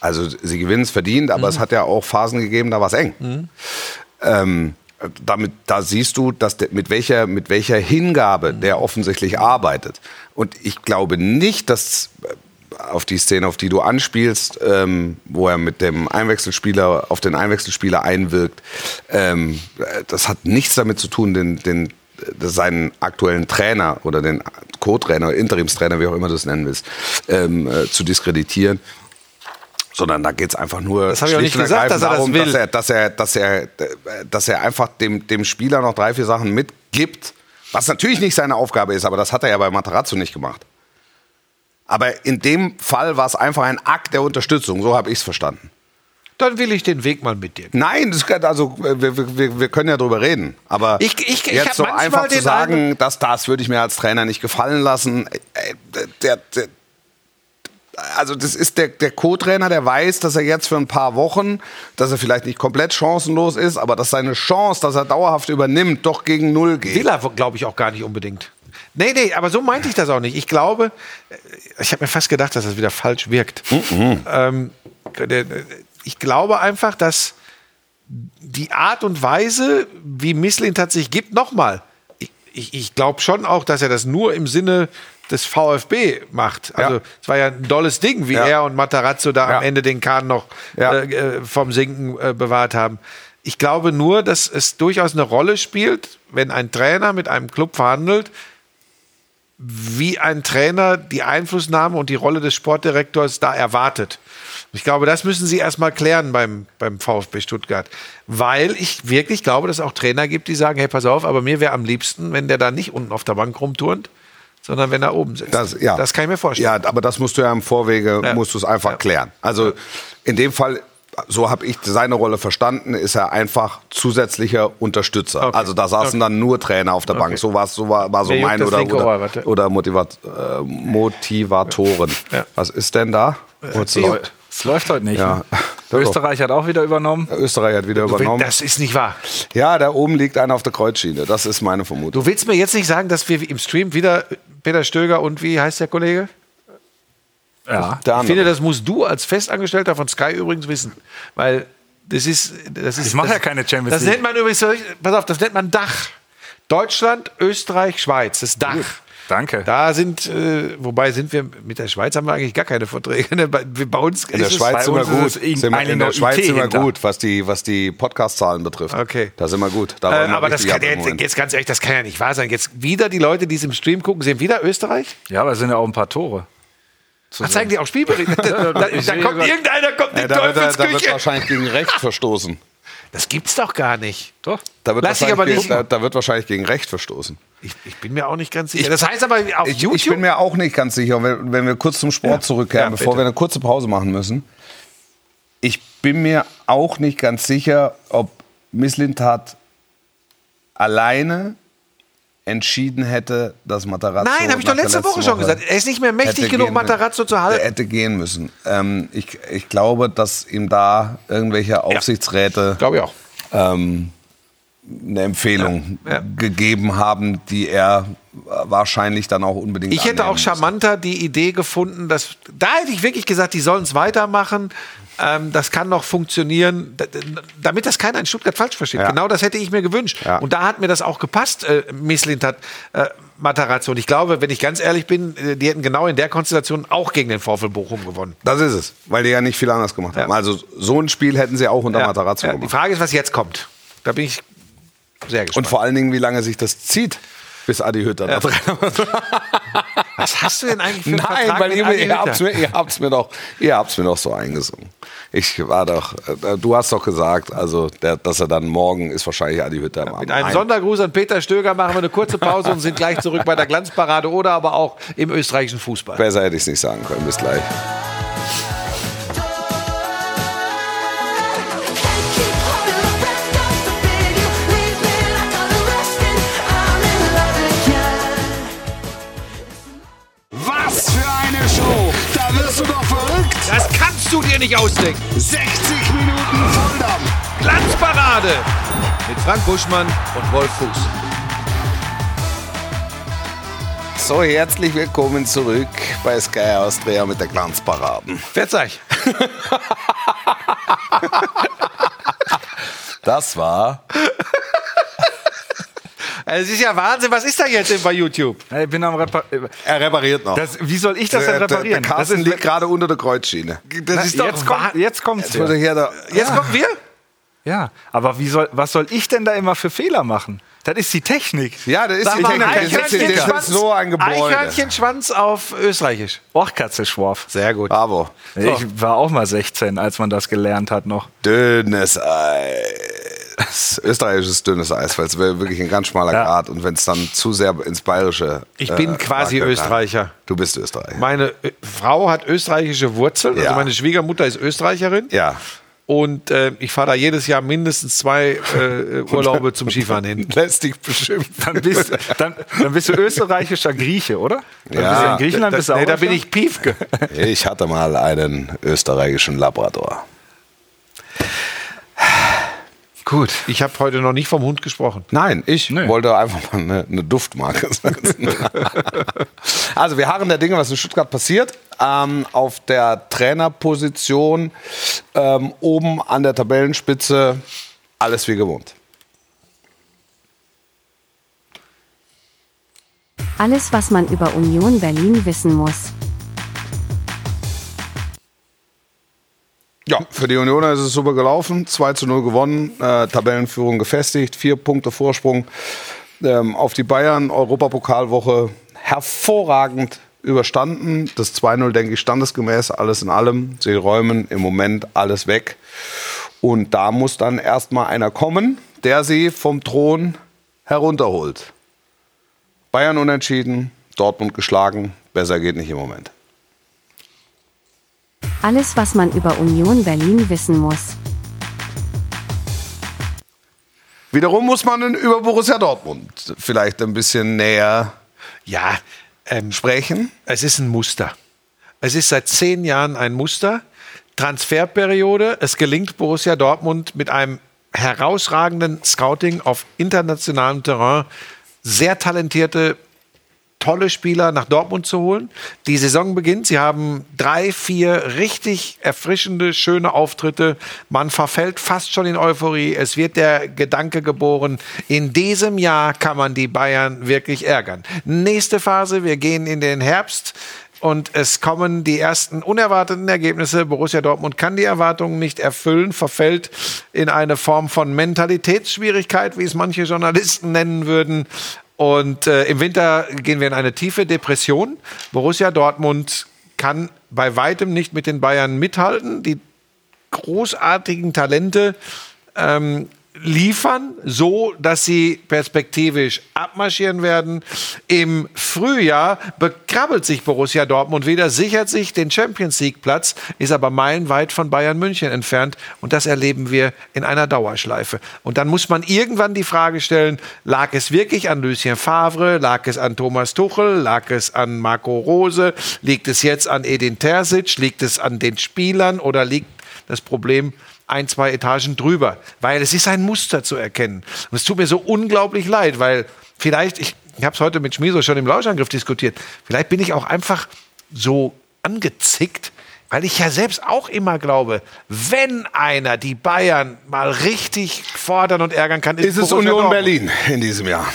also sie gewinnen es verdient, aber es hat ja auch Phasen gegeben, da war es eng. Ähm, damit, da siehst du, dass der, mit, welcher, mit welcher Hingabe der offensichtlich arbeitet. Und ich glaube nicht, dass auf die Szene, auf die du anspielst, ähm, wo er mit dem Einwechselspieler auf den Einwechselspieler einwirkt, ähm, äh, das hat nichts damit zu tun, den, den, seinen aktuellen Trainer oder den Co-Trainer, Interimstrainer, wie auch immer du es nennen willst, ähm, äh, zu diskreditieren sondern da geht es einfach nur Das hab ich schlicht nicht und gesagt, dass er das darum, dass er, dass er, dass er, dass er einfach dem, dem Spieler noch drei, vier Sachen mitgibt, was natürlich nicht seine Aufgabe ist, aber das hat er ja bei Matarazzo nicht gemacht. Aber in dem Fall war es einfach ein Akt der Unterstützung, so habe ich es verstanden. Dann will ich den Weg mal mit dir. Nein, das also wir, wir, wir können ja drüber reden. Aber Ich- ich- ich jetzt so einfach zu sagen, dass das würde ich mir als Trainer nicht gefallen lassen. äh, Der, der, also das ist der, der Co-Trainer, der weiß, dass er jetzt für ein paar Wochen, dass er vielleicht nicht komplett chancenlos ist, aber dass seine Chance, dass er dauerhaft übernimmt, doch gegen Null geht. Will er, glaube ich, auch gar nicht unbedingt. Nee, nee, aber so meinte ich das auch nicht. Ich glaube, äh, ich habe mir fast gedacht, dass das wieder falsch wirkt. Ähm, der- ich glaube einfach, dass die Art und Weise, wie Misslintat sich gibt, nochmal, ich, ich, ich glaube schon auch, dass er das nur im Sinne des VfB macht. Also Ja. es war ja ein dolles Ding, wie Ja. er und Matarazzo da Ja. am Ende den Kahn noch äh, äh, vom Sinken äh, bewahrt haben. Ich glaube nur, dass es durchaus eine Rolle spielt, wenn ein Trainer mit einem Club verhandelt, wie ein Trainer die Einflussnahme und die Rolle des Sportdirektors da erwartet. Ich glaube, das müssen sie erstmal klären beim, beim VfB Stuttgart. Weil ich wirklich glaube, dass es auch Trainer gibt, die sagen, hey, pass auf, aber mir wäre am liebsten, wenn der da nicht unten auf der Bank rumturnt, sondern wenn er oben sitzt. Das, ja. das kann ich mir vorstellen. Ja, aber das musst du ja im Vorwege, Ja. musst du es einfach Ja. klären. Also in dem Fall, so habe ich seine Rolle verstanden, ist er einfach zusätzlicher Unterstützer. Okay. Also da saßen dann nur Trainer auf der Bank. Okay. So, war's, so war, war so juckt mein oder, oder, oder Motivat, äh, Motivatoren. Ja. Was ist denn da? Es läu- Es läuft heute nicht. Ja. ne? Österreich hat auch wieder übernommen. Österreich hat wieder übernommen. Das ist nicht wahr. Ja, da oben liegt einer auf der Kreuzschiene. Das ist meine Vermutung. Du willst mir jetzt nicht sagen, dass wir im Stream wieder Peter Stöger und wie heißt der Kollege? Ja. Der Ich finde, das musst du als Festangestellter von Sky übrigens wissen. Weil das ist. Das ist Ich mache das, ja keine Champions Das League. nennt man übrigens, pass auf, das nennt man Dach. Deutschland, Österreich, Schweiz, das Dach. Danke. Da sind, äh, wobei sind wir, mit der Schweiz haben wir eigentlich gar keine Verträge. ne? Bei, bei uns In der ist Schweiz bei sind wir gut. es irgend- Sind in der Schweiz IT sind wir gut, was die, was die Podcast-Zahlen betrifft. Okay. Da sind wir gut. Da es. Äh, wir aber das kann jetzt, jetzt ganz ehrlich, das kann ja nicht wahr sein. Jetzt wieder die Leute, die es im Stream gucken, sehen wieder Österreich? Ja, aber es sind ja auch ein paar Tore. Ach, zeigen die auch Spielberichte? da, da, Ich da kommt irgendeiner, kommt Ja, in da, wird, da, da wird Teufelsküche. wahrscheinlich gegen Recht verstoßen. Das gibt's doch gar nicht. Doch. Da wird, Lass dich wahrscheinlich aber gegen, nicht- da, da wird wahrscheinlich gegen Recht verstoßen. Ich, ich bin mir auch nicht ganz sicher. das heißt aber auf Ich, YouTube. ich bin mir auch nicht ganz sicher, wenn, wenn wir kurz zum Sport Ja. zurückkehren, Ja, bevor bitte. wir eine kurze Pause machen müssen. Ich bin mir auch nicht ganz sicher, ob Misslintat alleine entschieden hätte, dass Matarazzo. Nein, habe ich doch letzte Woche schon gesagt. Er ist nicht mehr mächtig genug, gehen- Matarazzo zu Er halten. hätte gehen müssen. Ähm, ich, ich glaube, dass ihm da irgendwelche Aufsichtsräte Glaube ich auch. ähm, eine Empfehlung Ja, ja. gegeben haben, die er wahrscheinlich dann auch unbedingt Ich hätte auch charmanter die Idee gefunden, dass da hätte ich wirklich gesagt, die sollen es weitermachen. Ähm, das kann noch funktionieren, damit das keiner in Stuttgart falsch versteht. Ja. Genau das hätte ich mir gewünscht. Und da hat mir das auch gepasst, äh, Misslint hat äh, Matarazzo. Und ich glaube, wenn ich ganz ehrlich bin, äh, die hätten genau in der Konstellation auch gegen den VfL Bochum gewonnen. Das ist es, weil die ja nicht viel anders gemacht haben. Also so ein Spiel hätten sie auch unter. Matarazzo Ja, die gemacht. Frage ist, was jetzt kommt. Da bin ich sehr gespannt. Und vor allen Dingen, wie lange sich das zieht, bis Adi Hütter da drin was hast du denn eigentlich für einen Nein, Vertrag weil ihr, ihr habt's Hütter? mir, ihr habt's mir doch, ihr habt's mir doch so eingesungen. Ich war doch, äh, du hast doch gesagt, also, der, dass er dann morgen ist wahrscheinlich Adi Hütter am Mit einem Ein- Sondergruß an Peter Stöger machen wir eine kurze Pause und sind gleich zurück bei der Glanzparade oder aber auch im österreichischen Fußball. Besser hätte ich es nicht sagen können. Bis gleich. Nicht ausdenken. 60 Minuten Volldampf! Glanzparade mit Frank Buschmann und Wolf Fuß. So, herzlich willkommen zurück bei Sky Austria mit der Glanzparaden. Verzeih. Das war Also, es ist ja Wahnsinn. Was ist da jetzt bei YouTube? Ich bin am Repar Er repariert noch. das, Wie soll ich das denn der, der, der reparieren? Carsten das liegt gerade unter der Kreuzschiene. Das ist doch jetzt, kommt, jetzt kommt's. Jetzt er Ja. Jetzt kommen wir. ja, aber wie soll, was soll ich denn da immer für Fehler machen? Das ist die Technik. ja, der ist Sag die mal, Technik. Eichhörnchenschwanz, sitzt so ein Gebäude. Eichhörnchenschwanz auf Österreichisch. Orchkatzelschworf. Sehr gut. Bravo. Ich war auch mal 16, als man das gelernt hat noch. Dünnes Eis. Österreichisches dünnes Eis, weil es wäre wirklich ein ganz schmaler Ja. Grad. Und wenn es dann zu sehr ins Bayerische. Ich bin quasi kann. Österreicher. Du bist Österreicher. Meine äh, Frau hat österreichische Wurzeln. Also Ja. meine Schwiegermutter ist Österreicherin. ja. Und äh, ich fahre da jedes Jahr mindestens zwei äh, Urlaube zum Skifahren hin. Lässt dich beschimpfen. Dann bist, dann, dann bist du österreichischer Grieche, oder? Dann Ja. bist du in Griechenland bist du auch nee, da bin ich Piefke. Ich hatte mal einen österreichischen Labrador. Gut. Ich habe heute noch nicht vom Hund gesprochen. Nein, ich Nee. wollte einfach mal eine, eine Duftmarke setzen. also, wir harren der Dinge, was in Stuttgart passiert. Ähm, auf der Trainerposition ähm, oben an der Tabellenspitze alles wie gewohnt. Alles, was man über Union Berlin wissen muss. Ja, für die Unioner ist es super gelaufen. 2 zu 0 gewonnen, äh, Tabellenführung gefestigt, vier Punkte Vorsprung ähm, auf die Bayern. Europapokalwoche hervorragend überstanden. Das 2-0, denke ich, standesgemäß, alles in allem. Sie räumen im Moment alles weg. Und da muss dann erstmal einer kommen, der sie vom Thron herunterholt. Bayern unentschieden, Dortmund geschlagen. Besser geht nicht im Moment. Alles, was man über Union Berlin wissen muss. Wiederum muss man über Borussia Dortmund vielleicht ein bisschen näher Ja, ähm, sprechen. es ist ein Muster. Es ist seit zehn Jahren ein Muster. Transferperiode. Es gelingt Borussia Dortmund mit einem herausragenden Scouting auf internationalem Terrain sehr talentierte tolle Spieler nach Dortmund zu holen. Die Saison beginnt. Sie haben drei, vier richtig erfrischende, schöne Auftritte. Man verfällt fast schon in Euphorie. Es wird der Gedanke geboren, in diesem Jahr kann man die Bayern wirklich ärgern. Nächste Phase, wir gehen in den Herbst. Und es kommen die ersten unerwarteten Ergebnisse. Borussia Dortmund kann die Erwartungen nicht erfüllen, verfällt in eine Form von Mentalitätsschwierigkeit, wie es manche Journalisten nennen würden. Und äh, im Winter gehen wir in eine tiefe Depression. Borussia Dortmund kann bei weitem nicht mit den Bayern mithalten. Die großartigen Talente ähm, liefern, so dass sie perspektivisch abmarschieren werden. Im Frühjahr bekrabbelt sich Borussia Dortmund wieder, sichert sich den Champions League Platz, ist aber meilenweit von Bayern München entfernt und das erleben wir in einer Dauerschleife. Und dann muss man irgendwann die Frage stellen, lag es wirklich an Lucien Favre, lag es an Thomas Tuchel, lag es an Marco Rose, liegt es jetzt an Edin Terzic, liegt es an den Spielern oder liegt das Problem ein, zwei Etagen drüber, weil es ist ein Muster zu erkennen. Und es tut mir so unglaublich leid, weil vielleicht, ich, ich habe es heute mit Schmieso schon im Lauschangriff diskutiert, vielleicht bin ich auch einfach so angezickt, weil ich ja selbst auch immer glaube, wenn einer die Bayern mal richtig fordern und ärgern kann, Ist es Borussia Union. Berlin in diesem Jahr?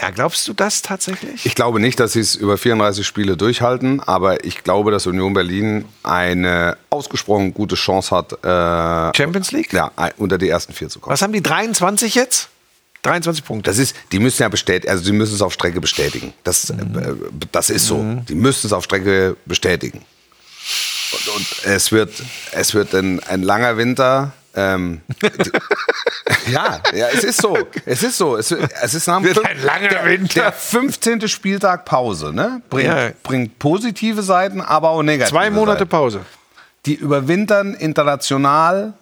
Ja, glaubst du das tatsächlich? Ich glaube nicht, dass sie es über 34 Spiele durchhalten, aber ich glaube, dass Union Berlin eine ausgesprochen gute Chance hat, äh, Champions League? ja, unter die ersten vier zu kommen. Was haben die 23 jetzt? 23 Punkte. Das ist, die müssen ja bestätigen, also die müssen es auf Strecke bestätigen. Das, äh, das ist so. Die müssen es auf Strecke bestätigen. Und, und es wird, es wird ein, ein langer Winter. Ähm, ja, ja, es ist so. Es ist so. Es, es ist nach dem Wird fünf- ein langer der, Winter. Der 15. Spieltag Pause, ne? Bringt, Ja. bringt positive Seiten, aber auch negative Zwei Monate Seiten. Pause. Die überwintern international.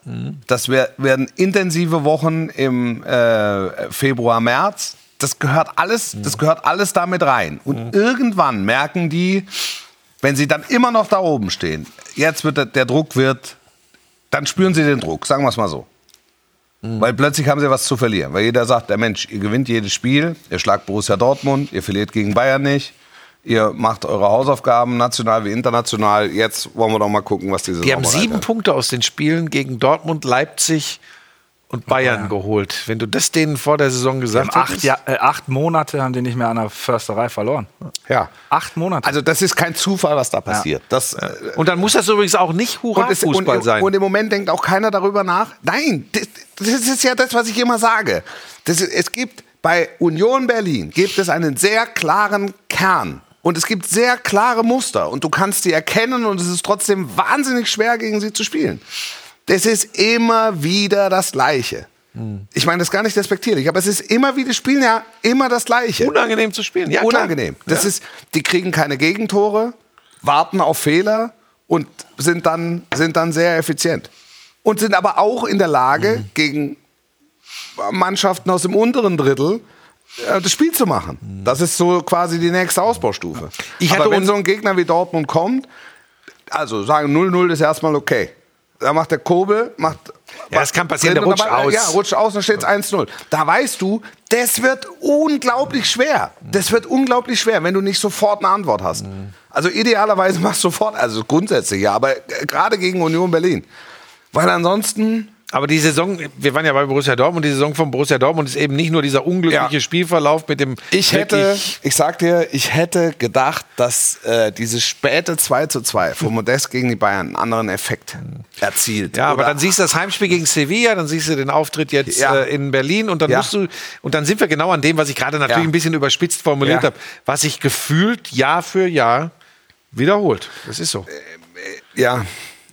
Das wer- werden intensive Wochen im äh, Februar, März. Das gehört alles, das gehört alles damit rein. Und irgendwann merken die, wenn sie dann immer noch da oben stehen, jetzt wird der, der Druck wird, dann spüren sie den Druck, sagen wir es mal so. Weil plötzlich haben sie was zu verlieren. Weil jeder sagt, der Mensch, ihr gewinnt jedes Spiel, ihr schlagt Borussia Dortmund, ihr verliert gegen Bayern nicht, ihr macht eure Hausaufgaben, national wie international. Jetzt wollen wir doch mal gucken, was diese Die haben Saison sieben bereitet. Punkte aus den Spielen gegen Dortmund, Leipzig und Bayern geholt. Wenn du das denen vor der Saison gesagt acht, hättest. ja, äh, acht Monate haben die nicht mehr an der Försterei verloren. Ja. Acht Monate. Also das ist kein Zufall, was da passiert. Das, äh, Und dann muss das übrigens auch nicht Hurra-Fußball sein. und im Moment denkt auch keiner darüber nach. Nein, das, das ist ja das, was ich immer sage. Das, es gibt bei Union Berlin gibt es einen sehr klaren Kern. Und es gibt sehr klare Muster. Und du kannst die erkennen und es ist trotzdem wahnsinnig schwer, gegen sie zu spielen. Das ist immer wieder das Gleiche. Ich meine, das ist gar nicht despektierlich, aber es ist immer wieder, die spielen ja immer das Gleiche. Unangenehm zu spielen. Ja, klar. Unangenehm. Das ist, die kriegen keine Gegentore, warten auf Fehler und sind dann, sind dann sehr effizient. Und sind aber auch in der Lage, Mhm. gegen Mannschaften aus dem unteren Drittel äh, das Spiel zu machen. Das ist so quasi die nächste Ausbaustufe. Ich aber wenn so ein Gegner wie Dortmund kommt, also sagen 0-0 ist erstmal okay. Da macht der Kobel, macht. Ja, das kann passieren, der rutscht aus. Ja, rutscht aus, dann steht es 1-0. Da weißt du, das wird unglaublich schwer. Das wird unglaublich schwer, wenn du nicht sofort eine Antwort hast. Also idealerweise machst du sofort, also grundsätzlich ja, aber äh, gerade gegen Union Berlin. Weil ansonsten. Aber die Saison, wir waren ja bei Borussia Dortmund, die Saison von Borussia Dortmund ist eben nicht nur dieser unglückliche Ja. Spielverlauf mit dem Ich hätte, ich sag dir, ich hätte gedacht, dass äh, dieses späte 2 zu 2 von Modest gegen die Bayern einen anderen Effekt erzielt. Ja, aber Oder- dann siehst du das Heimspiel gegen Sevilla, dann siehst du den Auftritt jetzt Ja. äh, in Berlin und dann Ja. musst du und dann sind wir genau an dem, was ich gerade natürlich ein bisschen überspitzt formuliert habe, was sich gefühlt Jahr für Jahr wiederholt. Das ist so. ja,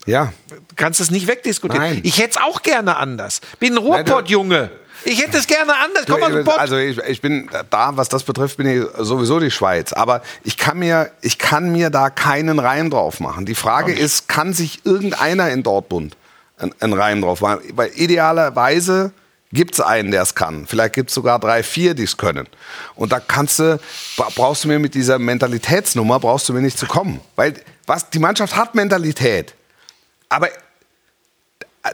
ja. Du kannst es nicht wegdiskutieren. Nein. Ich hätte es auch gerne anders. Bin ein Ruhrpott-Junge. Ich hätte es gerne anders. Komm mal, Pott. Also ich, ich bin da, was das betrifft, bin ich sowieso die Schweiz. Aber ich kann mir, ich kann mir da keinen Reim drauf machen. Die Frage ist, kann sich irgendeiner in Dortmund einen, einen Reim drauf machen? Weil idealerweise gibt es einen, der es kann. Vielleicht gibt es sogar drei, vier, die es können. Und da kannst du, bra- brauchst du mir mit dieser Mentalitätsnummer, brauchst du mir nicht zu kommen. Weil was, die Mannschaft hat Mentalität. Aber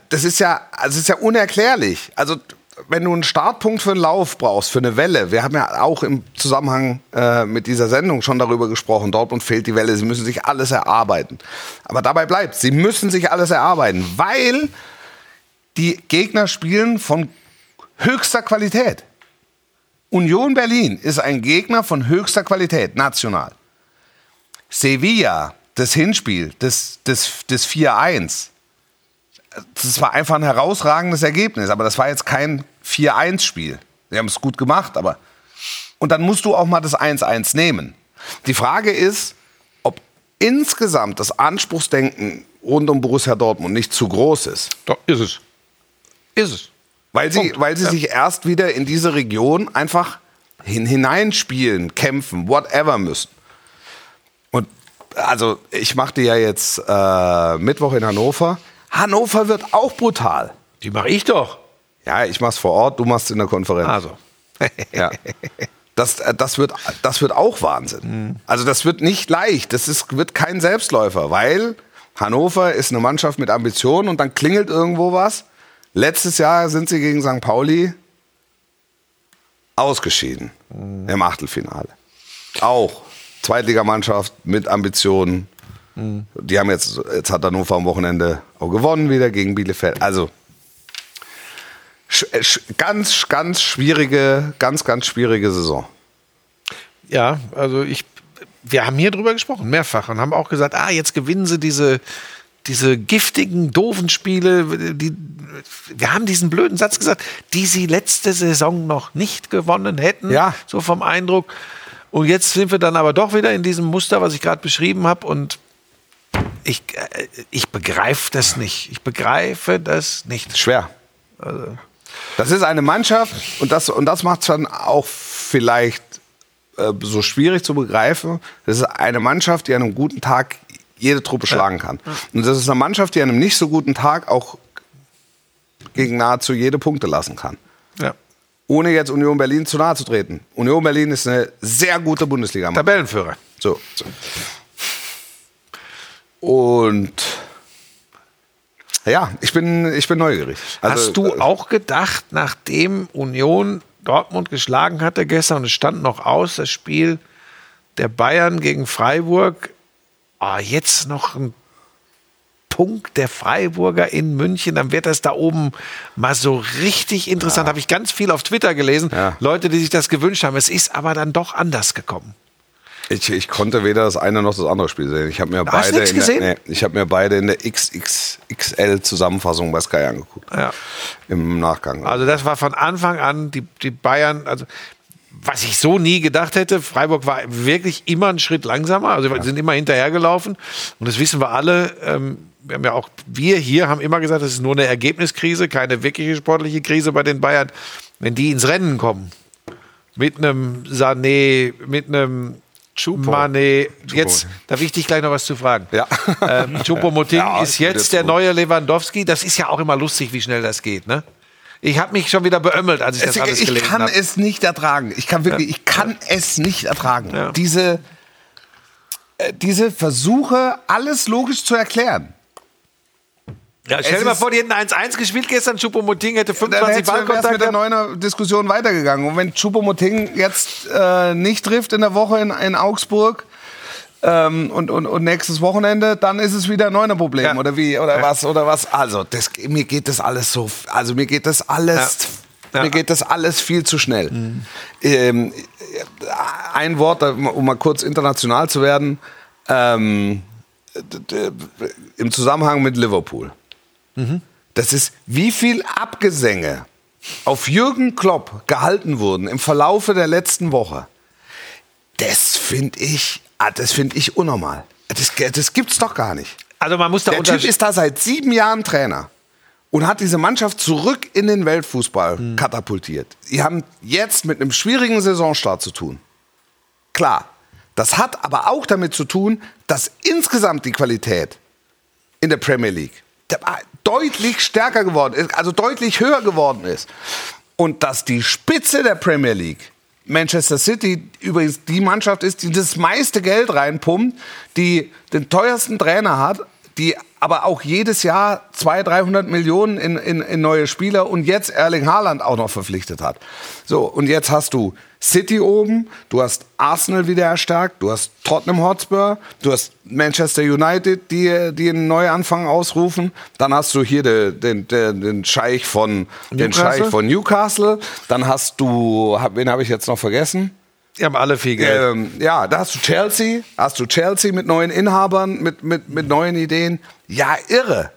das ist ja, es ist ja unerklärlich. Also wenn du einen Startpunkt für einen Lauf brauchst, für eine Welle, wir haben ja auch im Zusammenhang äh, mit dieser Sendung schon darüber gesprochen, Dortmund fehlt die Welle, sie müssen sich alles erarbeiten. Aber dabei bleibt, sie müssen sich alles erarbeiten, weil die Gegner spielen von höchster Qualität. Union Berlin ist ein Gegner von höchster Qualität, national. Sevilla, das Hinspiel, das, das, das 4-1, das war einfach ein herausragendes Ergebnis, aber das war jetzt kein 4-1-Spiel. Sie haben es gut gemacht, aber. Und dann musst du auch mal das 1-1 nehmen. Die Frage ist, ob insgesamt das Anspruchsdenken rund um Borussia Dortmund nicht zu groß ist. Doch, ist es. Ist es. Weil sie, weil sie sich erst wieder in diese Region einfach hin, hineinspielen, kämpfen, whatever müssen. Also ich machte ja jetzt äh, Mittwoch in Hannover. Hannover wird auch brutal. Die mache ich doch. Ja, ich mach's vor Ort, du machst in der Konferenz. Also. Ja. Das, äh, das, wird, das wird auch Wahnsinn. Also das wird nicht leicht. Das ist, wird kein Selbstläufer, weil Hannover ist eine Mannschaft mit Ambitionen und dann klingelt irgendwo was. Letztes Jahr sind sie gegen St. Pauli ausgeschieden im Achtelfinale. Auch Zweitligamannschaft mit Ambitionen. Die haben jetzt, jetzt hat Hannover am Wochenende auch gewonnen wieder gegen Bielefeld. Also ganz, ganz schwierige, ganz, ganz schwierige Saison. Ja, also ich, wir haben hier drüber gesprochen, mehrfach, und haben auch gesagt, ah, jetzt gewinnen sie diese, diese giftigen, doofen Spiele. Die, wir haben diesen blöden Satz gesagt, die sie letzte Saison noch nicht gewonnen hätten. Ja. So vom Eindruck. Und jetzt sind wir dann aber doch wieder in diesem Muster, was ich gerade beschrieben habe. Und ich, äh, ich begreife das nicht. Ich begreife das nicht. Schwer. Das ist eine Mannschaft und das, und das macht es dann auch vielleicht äh, so schwierig zu begreifen. Das ist eine Mannschaft, die an einem guten Tag jede Truppe schlagen kann. Und das ist eine Mannschaft, die an einem nicht so guten Tag auch gegen nahezu jede Punkte lassen kann. Ja. Ohne jetzt Union Berlin zu nahe zu treten. Union Berlin ist eine sehr gute Bundesliga-Mannschaft. Tabellenführer. So. Und ja, ich bin, ich bin neugierig. Also, Hast du äh, auch gedacht, nachdem Union Dortmund geschlagen hatte gestern und es stand noch aus, das Spiel der Bayern gegen Freiburg, ah, jetzt noch ein Punkt der Freiburger in München, dann wird das da oben mal so richtig interessant. Habe ich ganz viel auf Twitter gelesen. Ja. Leute, die sich das gewünscht haben. Es ist aber dann doch anders gekommen. Ich, ich konnte weder das eine noch das andere Spiel sehen. Ich habe mir, Hast du beide in der- gesehen? nee, ich hab mir beide in der XXXL-Zusammenfassung bei Sky angeguckt. Ja. Im Nachgang. Also das war von Anfang an die, die Bayern, also was ich so nie gedacht hätte, Freiburg war wirklich immer einen Schritt langsamer, also wir sind immer hinterhergelaufen und das wissen wir alle. Ähm, wir haben ja auch, wir hier haben immer gesagt, das ist nur eine Ergebniskrise, keine wirkliche sportliche Krise bei den Bayern. Wenn die ins Rennen kommen, mit einem Sané, mit einem Mane, jetzt darf ich dich gleich noch was zu fragen. Ja. Ähm, Choupo-Moting Ja, ist jetzt der neue Lewandowski. Das ist ja auch immer lustig, wie schnell das geht, ne? Ich habe mich schon wieder beömmelt, als ich das Es- alles ich gelesen kann habe. es nicht ertragen. Ich kann wirklich, ich kann es nicht ertragen. Ja. Diese, äh, diese Versuche, alles logisch zu erklären. Ja, stell dir mal vor, die hätten 1-1 gespielt gestern, Choupo-Moting hätte Dann 25 wäre es mit Ballkontakte. der neuen Diskussion weitergegangen. Und wenn Choupo-Moting jetzt äh, nicht trifft in der Woche in, in Augsburg ähm, und, und, und nächstes Wochenende, dann ist es wieder ein neuner Problem Ja. oder wie oder was oder was. Also das, mir geht das alles so, also mir geht das alles, Ja. mir geht das alles viel zu schnell. Ähm, ein Wort, um mal kurz international zu werden, ähm, im Zusammenhang mit Liverpool. Das ist, wie viel Abgesänge auf Jürgen Klopp gehalten wurden im Verlaufe der letzten Woche. Das finde ich, ah, das finde ich unnormal. Das, das gibt's doch gar nicht. Also man muss da Der Typ ist da seit sieben Jahren Trainer und hat diese Mannschaft zurück in den Weltfußball Hm. katapultiert. Die haben jetzt mit einem schwierigen Saisonstart zu tun. Klar, das hat aber auch damit zu tun, dass insgesamt die Qualität in der Premier League der- deutlich stärker geworden ist, also deutlich höher geworden ist. Und dass die Spitze der Premier League, Manchester City, übrigens die Mannschaft ist, die das meiste Geld reinpumpt, die den teuersten Trainer hat, die aber auch jedes Jahr 200, 300 Millionen in, in, in neue Spieler und jetzt Erling Haaland auch noch verpflichtet hat. So, und jetzt hast du City oben, du hast Arsenal wieder erstärkt, du hast Tottenham Hotspur, du hast Manchester United, die, die einen Neuanfang ausrufen. Dann hast du hier den, den, den, den Scheich von den Newcastle? Scheich von Newcastle. Dann hast du, wen habe ich jetzt noch vergessen? Die haben alle viel Geld. Ähm, ja, da hast du Chelsea, hast du Chelsea mit neuen Inhabern, mit, mit, mit neuen Ideen. Ja, irre.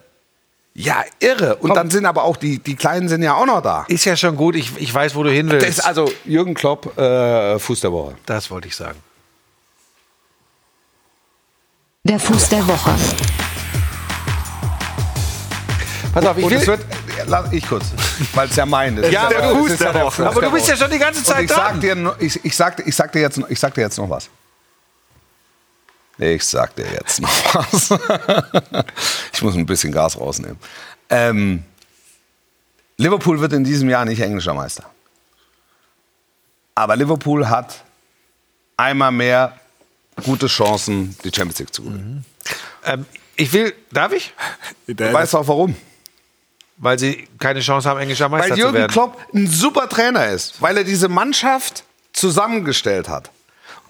Ja, irre. Und dann sind aber auch die, die Kleinen sind ja auch noch da. Ist ja schon gut, ich, ich weiß, wo du hin willst. Das ist also Jürgen Klopp, äh, Fuß der Woche. das wollte ich sagen. Der Fuß der Woche. Pass auf, ich Und will, es wird, lass ich kurz, weil es ja mein ist. Ja, aber du- ist ja der Fuß aber der du bist ja Woche. schon die ganze Zeit ich sag dran. dir, noch- ich, ich, sag, ich, sag dir jetzt, ich sag dir jetzt noch was. Ich sag dir jetzt noch was. ich muss ein bisschen Gas rausnehmen. Ähm, Liverpool wird in diesem Jahr nicht englischer Meister. Aber Liverpool hat einmal mehr gute Chancen, die Champions League zu gewinnen. Ähm, ich will, darf ich? Du weißt auch warum? Weil sie keine Chance haben, englischer Meister Weil zu Jürgen werden. Klopp ein super Trainer ist, weil er diese Mannschaft zusammengestellt hat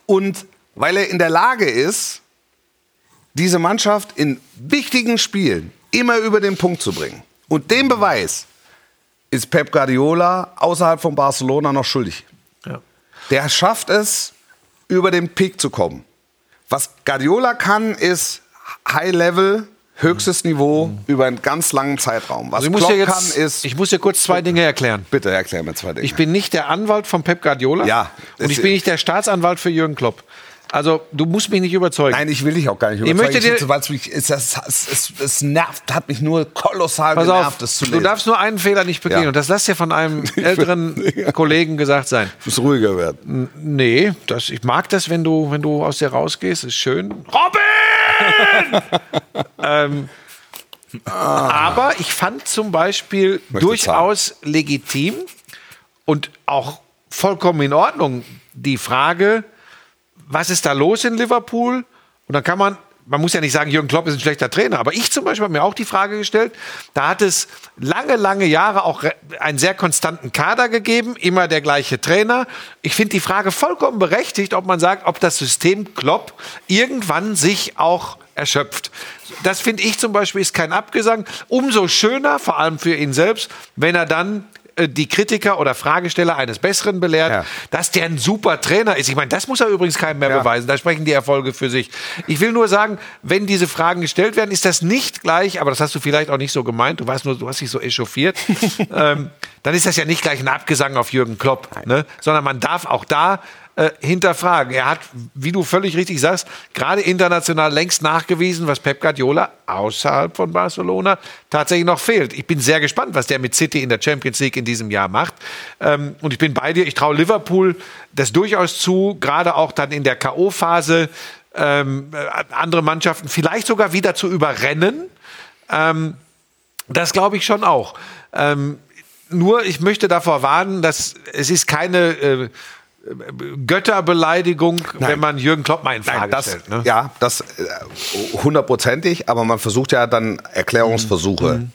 und weil er in der Lage ist, diese Mannschaft in wichtigen Spielen immer über den Punkt zu bringen. Und den Beweis ist Pep Guardiola außerhalb von Barcelona noch schuldig. Ja. Der schafft es, über den Peak zu kommen. Was Guardiola kann, ist High-Level, höchstes Niveau über einen ganz langen Zeitraum. Was Also ich, muss Klopp dir kann, jetzt, ist... ich muss dir kurz zwei Dinge erklären. Bitte erklär mir zwei Dinge. Ich bin nicht der Anwalt von Pep Guardiola. Ja, Und ich bin nicht der Staatsanwalt für Jürgen Klopp. Also, du musst mich nicht überzeugen. Nein, ich will dich auch gar nicht Ich möchte dir- überzeugen, weil es mich, es, es, es, nervt, hat mich nur kolossal Pass genervt, auf, das zu du lesen. darfst nur einen Fehler nicht begehen. Ja. Und das lass dir von einem älteren Kollegen gesagt sein. Ich muss ruhiger werden. Nee, das, ich mag das, wenn du, wenn du aus dir rausgehst. Ist schön. Robin! ähm, aber ich fand zum Beispiel durchaus legitim und auch vollkommen in Ordnung die Frage, was ist da los in Liverpool? Und dann kann man, man muss ja nicht sagen, Jürgen Klopp ist ein schlechter Trainer, aber ich zum Beispiel habe mir auch die Frage gestellt, da hat es lange, lange Jahre auch einen sehr konstanten Kader gegeben, immer der gleiche Trainer. Ich finde die Frage vollkommen berechtigt, ob man sagt, ob das System Klopp irgendwann sich auch erschöpft. Das finde ich zum Beispiel ist kein Abgesang. Umso schöner, vor allem für ihn selbst, wenn er dann die Kritiker oder Fragesteller eines Besseren belehrt, Ja. dass der ein super Trainer ist. Ich meine, das muss er übrigens keinem mehr Ja. beweisen. Da sprechen die Erfolge für sich. Ich will nur sagen, wenn diese Fragen gestellt werden, ist das nicht gleich, aber das hast du vielleicht auch nicht so gemeint, du warst nur, du hast dich so echauffiert, ähm, dann ist das ja nicht gleich ein Abgesang auf Jürgen Klopp, ne? sondern man darf auch da äh, hinterfragen. Er hat, wie du völlig richtig sagst, gerade international längst nachgewiesen, was Pep Guardiola außerhalb von Barcelona tatsächlich noch fehlt. Ich bin sehr gespannt, was der mit City in der Champions League in diesem Jahr macht. Ähm, und ich bin bei dir. Ich traue Liverpool das durchaus zu, gerade auch dann in der K.O.-Phase ähm, äh, andere Mannschaften vielleicht sogar wieder zu überrennen. Ähm, das glaube ich schon auch. Ähm, nur, ich möchte davor warnen, dass es ist keine äh, Götterbeleidigung, wenn man Jürgen Klopp mal in Frage Nein, das, stellt. Ne? Ja, das äh, hundertprozentig, aber man versucht ja dann Erklärungsversuche Mhm.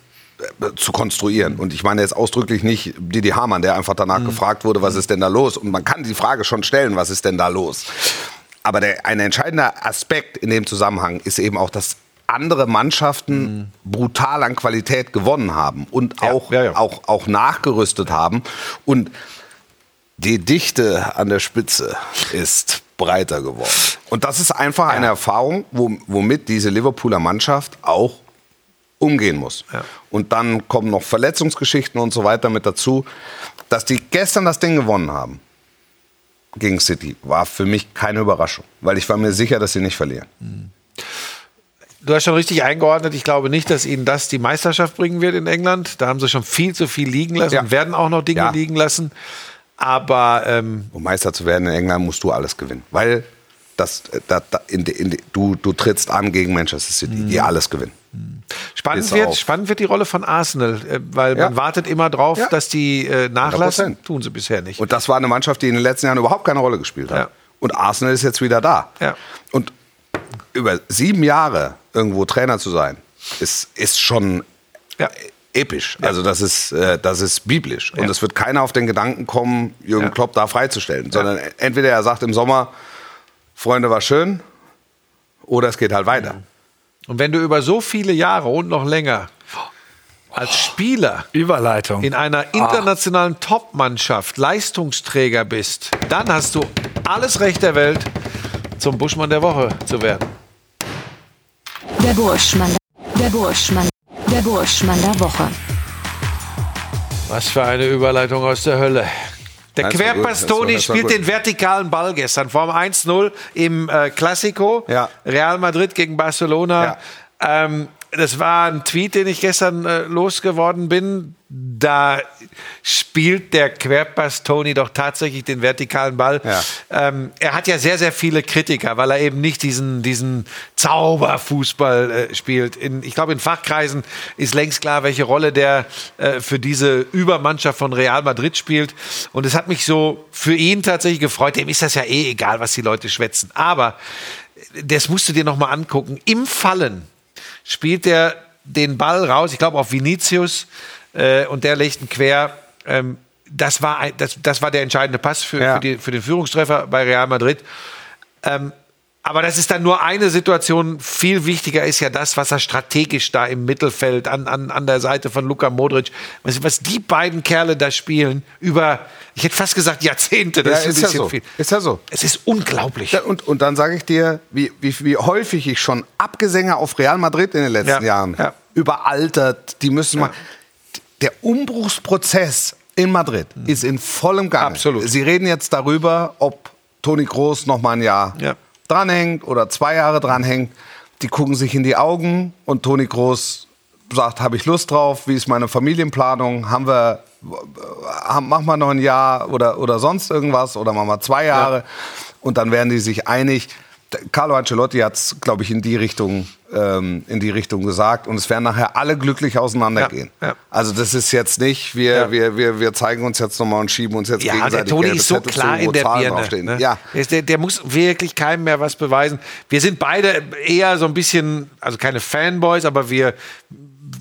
äh, zu konstruieren. Und ich meine jetzt ausdrücklich nicht Didi Hamann, der einfach danach Mhm. gefragt wurde, was ist denn da los? Und man kann die Frage schon stellen, was ist denn da los? Aber der, ein entscheidender Aspekt in dem Zusammenhang ist eben auch, dass andere Mannschaften brutal an Qualität gewonnen haben und Mhm. Ja, auch, ja, ja. auch, auch nachgerüstet haben. Und die Dichte an der Spitze ist breiter geworden. Und das ist einfach eine Erfahrung, wo, womit diese Liverpooler Mannschaft auch umgehen muss. Ja. Und dann kommen noch Verletzungsgeschichten und so weiter mit dazu. Dass die gestern das Ding gewonnen haben gegen City, war für mich keine Überraschung, weil ich war mir sicher, dass sie nicht verlieren. Du hast schon richtig eingeordnet. Ich glaube nicht, dass ihnen das die Meisterschaft bringen wird in England. Da haben sie schon viel zu viel liegen lassen Ja. und werden auch noch Dinge Ja. liegen lassen. Aber ähm, Um Meister zu werden in England musst du alles gewinnen, weil das, da, da, in, die- in, die- du, du trittst an gegen Manchester City, die alles gewinnen. spannend Bis wird, auf. spannend wird die Rolle von Arsenal, äh, weil Ja. man wartet immer drauf, Ja. dass die äh, nachlassen. 100%. Tun sie bisher nicht. Und das war eine Mannschaft, die in den letzten Jahren überhaupt keine Rolle gespielt hat. Ja. Und Arsenal ist jetzt wieder da. Und über sieben Jahre irgendwo Trainer zu sein, ist, ist schon Ja. episch. Also das ist, äh, das ist biblisch. Und Ja. es wird keiner auf den Gedanken kommen, Jürgen Ja. Klopp da freizustellen. Sondern entweder er sagt im Sommer, Freunde, war schön, oder es geht halt weiter. Und wenn du über so viele Jahre und noch länger als Spieler Überleitung. in einer internationalen Top-Mannschaft Leistungsträger bist, dann hast du alles Recht der Welt, zum Buschmann der Woche zu werden. Der Burschmann. Der Burschmann. Der Burschmann der Woche. Was für eine Überleitung aus der Hölle. Der Das war gut, Querpass das war- Toni das war spielt den vertikalen Ball gestern vorm 1-0 im äh, Classico. Ja. Real Madrid gegen Barcelona. Ähm, das war ein Tweet, den ich gestern äh, losgeworden bin. Da spielt der Querpass Toni doch tatsächlich den vertikalen Ball. Ja. Ähm, er hat ja sehr, sehr viele Kritiker, weil er eben nicht diesen, diesen Zauberfußball äh, spielt. In, ich glaube, in Fachkreisen ist längst klar, welche Rolle der äh, für diese Übermannschaft von Real Madrid spielt. Und es hat mich so für ihn tatsächlich gefreut. Dem ist das ja eh egal, was die Leute schwätzen. Aber das musst du dir noch mal angucken. Im Fallen spielt er den Ball raus, ich glaube auf Vinicius, äh, und der legt ihn quer. Ähm, das, war ein, das, das war der entscheidende Pass für, Ja. für, die, für den Führungstreffer bei Real Madrid. Ähm, aber das ist dann nur eine Situation. Viel wichtiger ist ja das, was er strategisch da im Mittelfeld an, an, an der Seite von Luka Modric, was, was die beiden Kerle da spielen, über, ich hätte fast gesagt Jahrzehnte, das Ja, ist ist ein ja so. viel. Ist ja so. Es ist unglaublich. Ja, und, und dann sage ich dir, wie, wie, wie häufig ich schon Abgesänge auf Real Madrid in den letzten Ja, Jahren ja. überaltert, die müssen mal. Der Umbruchsprozess in Madrid ist in vollem Gange. Hm. Absolut. Sie reden jetzt darüber, ob Toni Groß noch mal ein Jahr Ja. dranhängt oder zwei Jahre dranhängt. Die gucken sich in die Augen und Toni Groß sagt, habe ich Lust drauf, wie ist meine Familienplanung, haben wir, haben, machen wir noch ein Jahr oder, oder sonst irgendwas oder machen wir zwei Jahre und dann werden die sich einig. Carlo Ancelotti hat es, glaube ich, in die Richtung ähm, in die Richtung gesagt und es werden nachher alle glücklich auseinandergehen. Ja, ja. Also das ist jetzt nicht, wir, Ja. wir, wir, wir zeigen uns jetzt nochmal und schieben uns jetzt Ja, der gegenseitig Toni gelbe ist so Zettel zu, klar in der Zahlen Birne. Ne? Ja, Der, ist- der, der muss wirklich keinem mehr was beweisen. Wir sind beide eher so ein bisschen, also keine Fanboys, aber wir,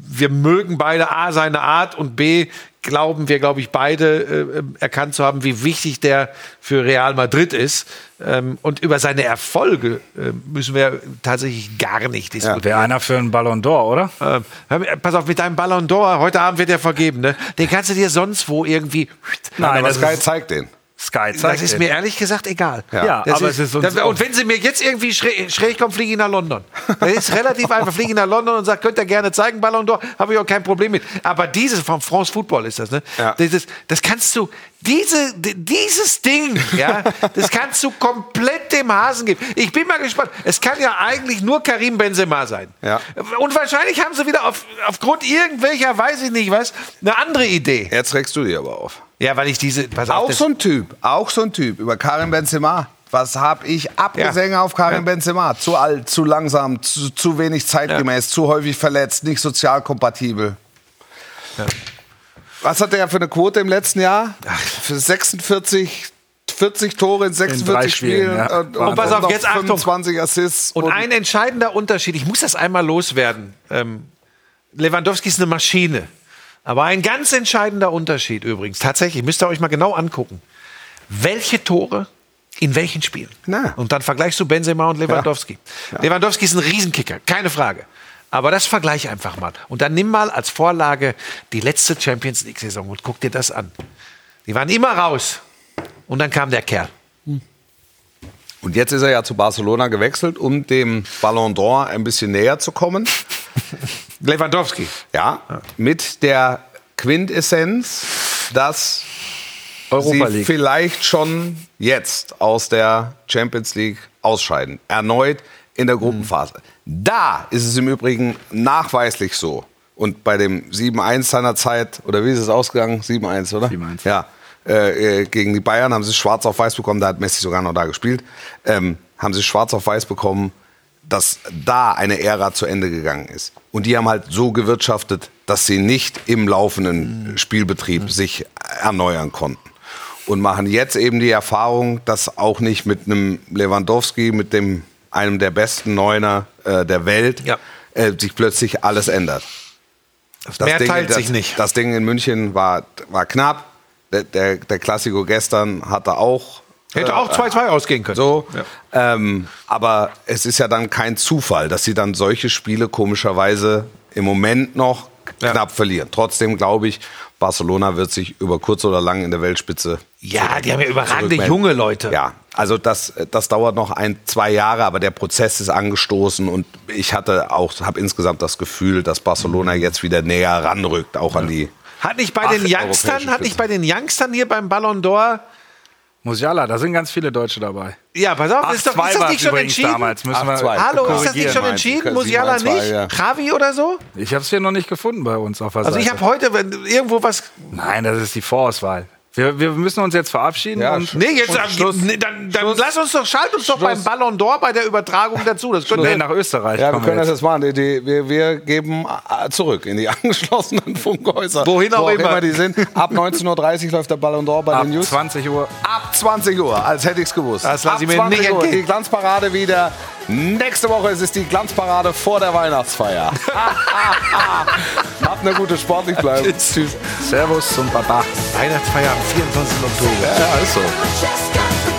wir mögen beide A, seine Art und B, glauben wir, glaube ich, beide äh, erkannt zu haben, wie wichtig der für Real Madrid ist. Ähm, und über seine Erfolge äh, müssen wir tatsächlich gar nicht diskutieren. Wäre einer für einen Ballon d'Or, oder? Ähm, pass auf, mit deinem Ballon d'Or, heute Abend wird er vergeben, ne? Den kannst du dir sonst wo irgendwie. Nein, aber das Sky zeigt den. Sky Das zeigt ist den. mir ehrlich gesagt egal. Ja, Das aber es ist uns das- und wenn sie mir jetzt irgendwie schräg, schräg kommen, fliege ich nach London. Das ist relativ einfach. Fliege ich nach London und sage, könnt ihr gerne zeigen, Ballon d'Or, habe ich auch kein Problem mit. Aber dieses von France Football ist das, ne? Ja. Dieses, das kannst du, diese, dieses Ding, ja, das kannst du komplett dem Hasen geben. Ich bin mal gespannt. Es kann ja eigentlich nur Karim Benzema sein. Ja. Und wahrscheinlich haben sie wieder auf, aufgrund irgendwelcher, weiß ich nicht was, eine andere Idee. Jetzt regst du dich aber auf. Ja, weil ich diese, pass auf, Auch so ein Typ, auch so ein Typ über Karim Benzema. Was habe ich Abgesänge auf Karim Ja. Benzema? Zu alt, zu langsam, zu, zu wenig zeitgemäß, zu häufig verletzt, nicht sozial kompatibel. Was hat der für eine Quote im letzten Jahr? Für 46, 40 Tore in 46 drei Spielen, Spielen. ja. Und, Und pass auf, noch jetzt Achtung. 25 Assists. Und ein entscheidender Unterschied, ich muss das einmal loswerden. Ähm, Lewandowski ist eine Maschine. Aber ein ganz entscheidender Unterschied übrigens, tatsächlich, müsst ihr euch mal genau angucken. Welche Tore in welchen Spielen? Na. Und dann vergleichst du Benzema und Lewandowski. Lewandowski ist ein Riesenkicker, keine Frage. Aber das vergleich einfach mal. Und dann nimm mal als Vorlage die letzte Champions League-Saison und guck dir das an. Die waren immer raus. Und dann kam der Kerl. Und jetzt ist er ja zu Barcelona gewechselt, um dem Ballon d'Or ein bisschen näher zu kommen. Lewandowski. Ja, mit der Quintessenz, dass Europa sie League. vielleicht schon jetzt aus der Champions League ausscheiden. Erneut in der Gruppenphase. Da ist es im Übrigen nachweislich so. Und bei dem 7-1 seiner Zeit, oder wie ist es ausgegangen? 7-1, oder? 7-1. Ja. Äh, äh, gegen die Bayern haben sie es schwarz auf weiß bekommen, da hat Messi sogar noch da gespielt. Ähm, haben sie schwarz auf weiß bekommen, dass da eine Ära zu Ende gegangen ist. Und die haben halt so gewirtschaftet, dass sie nicht im laufenden Spielbetrieb sich erneuern konnten. Und machen jetzt eben die Erfahrung, dass auch nicht mit einem Lewandowski, mit dem einem der besten Neuner äh, der Welt, Ja. äh, sich plötzlich alles ändert. Das Mehr Ding, teilt das, sich nicht. Das Ding in München war, war knapp. Der, der, der Klassiko gestern hatte auch Hätte auch 2-2 ausgehen können. so. Ähm, aber es ist ja dann kein Zufall, dass sie dann solche Spiele komischerweise im Moment noch Ja. knapp verlieren. Trotzdem glaube ich, Barcelona wird sich über kurz oder lang in der Weltspitze. Ja, die haben ja überragende junge Leute. Ja, also das, das dauert noch ein, zwei Jahre, aber der Prozess ist angestoßen und ich hatte auch, habe insgesamt das Gefühl, dass Barcelona jetzt wieder näher ranrückt, auch an die. Hat nicht bei den Youngstern, hat nicht bei den Youngstern hier beim Ballon d'Or, Musiala, da sind ganz viele Deutsche dabei. ja, pass auf, ist, doch, ist das nicht schon entschieden? damals. Müssen wir 8-2. Hallo, ist das nicht schon entschieden? Musiala nicht? ja. Ravi oder so? Ich habe es hier noch nicht gefunden bei uns auf der Also ich Seite. habe heute wenn irgendwo was. Nein, das ist die Vorauswahl. Wir, wir müssen uns jetzt verabschieden. Ja, und Nee, jetzt Und Schluss. nee, dann, dann lass uns doch, schalt uns doch beim Schluss. Ballon d'Or bei der Übertragung dazu. Das können nee, wir, nach Österreich. Ja, wir können das jetzt. jetzt machen. Die, die, wir, wir geben äh, zurück in die angeschlossenen Funkhäuser. Wohin auch Wo immer. die sind. Ab 19.30 Uhr läuft der Ballon d'Or bei Ab den News. 20 Uhr. Ab 20 Uhr, als hätte ich es gewusst. Das lass Ab ich mir 20 nicht Uhr, entgehen. die Glanzparade wieder. Nächste Woche ist es die Glanzparade vor der Weihnachtsfeier. Habt eine gute sportlich bleiben. Tschüss. Servus und Baba. Weihnachtsfeier am 24. Oktober. Ja, ist so.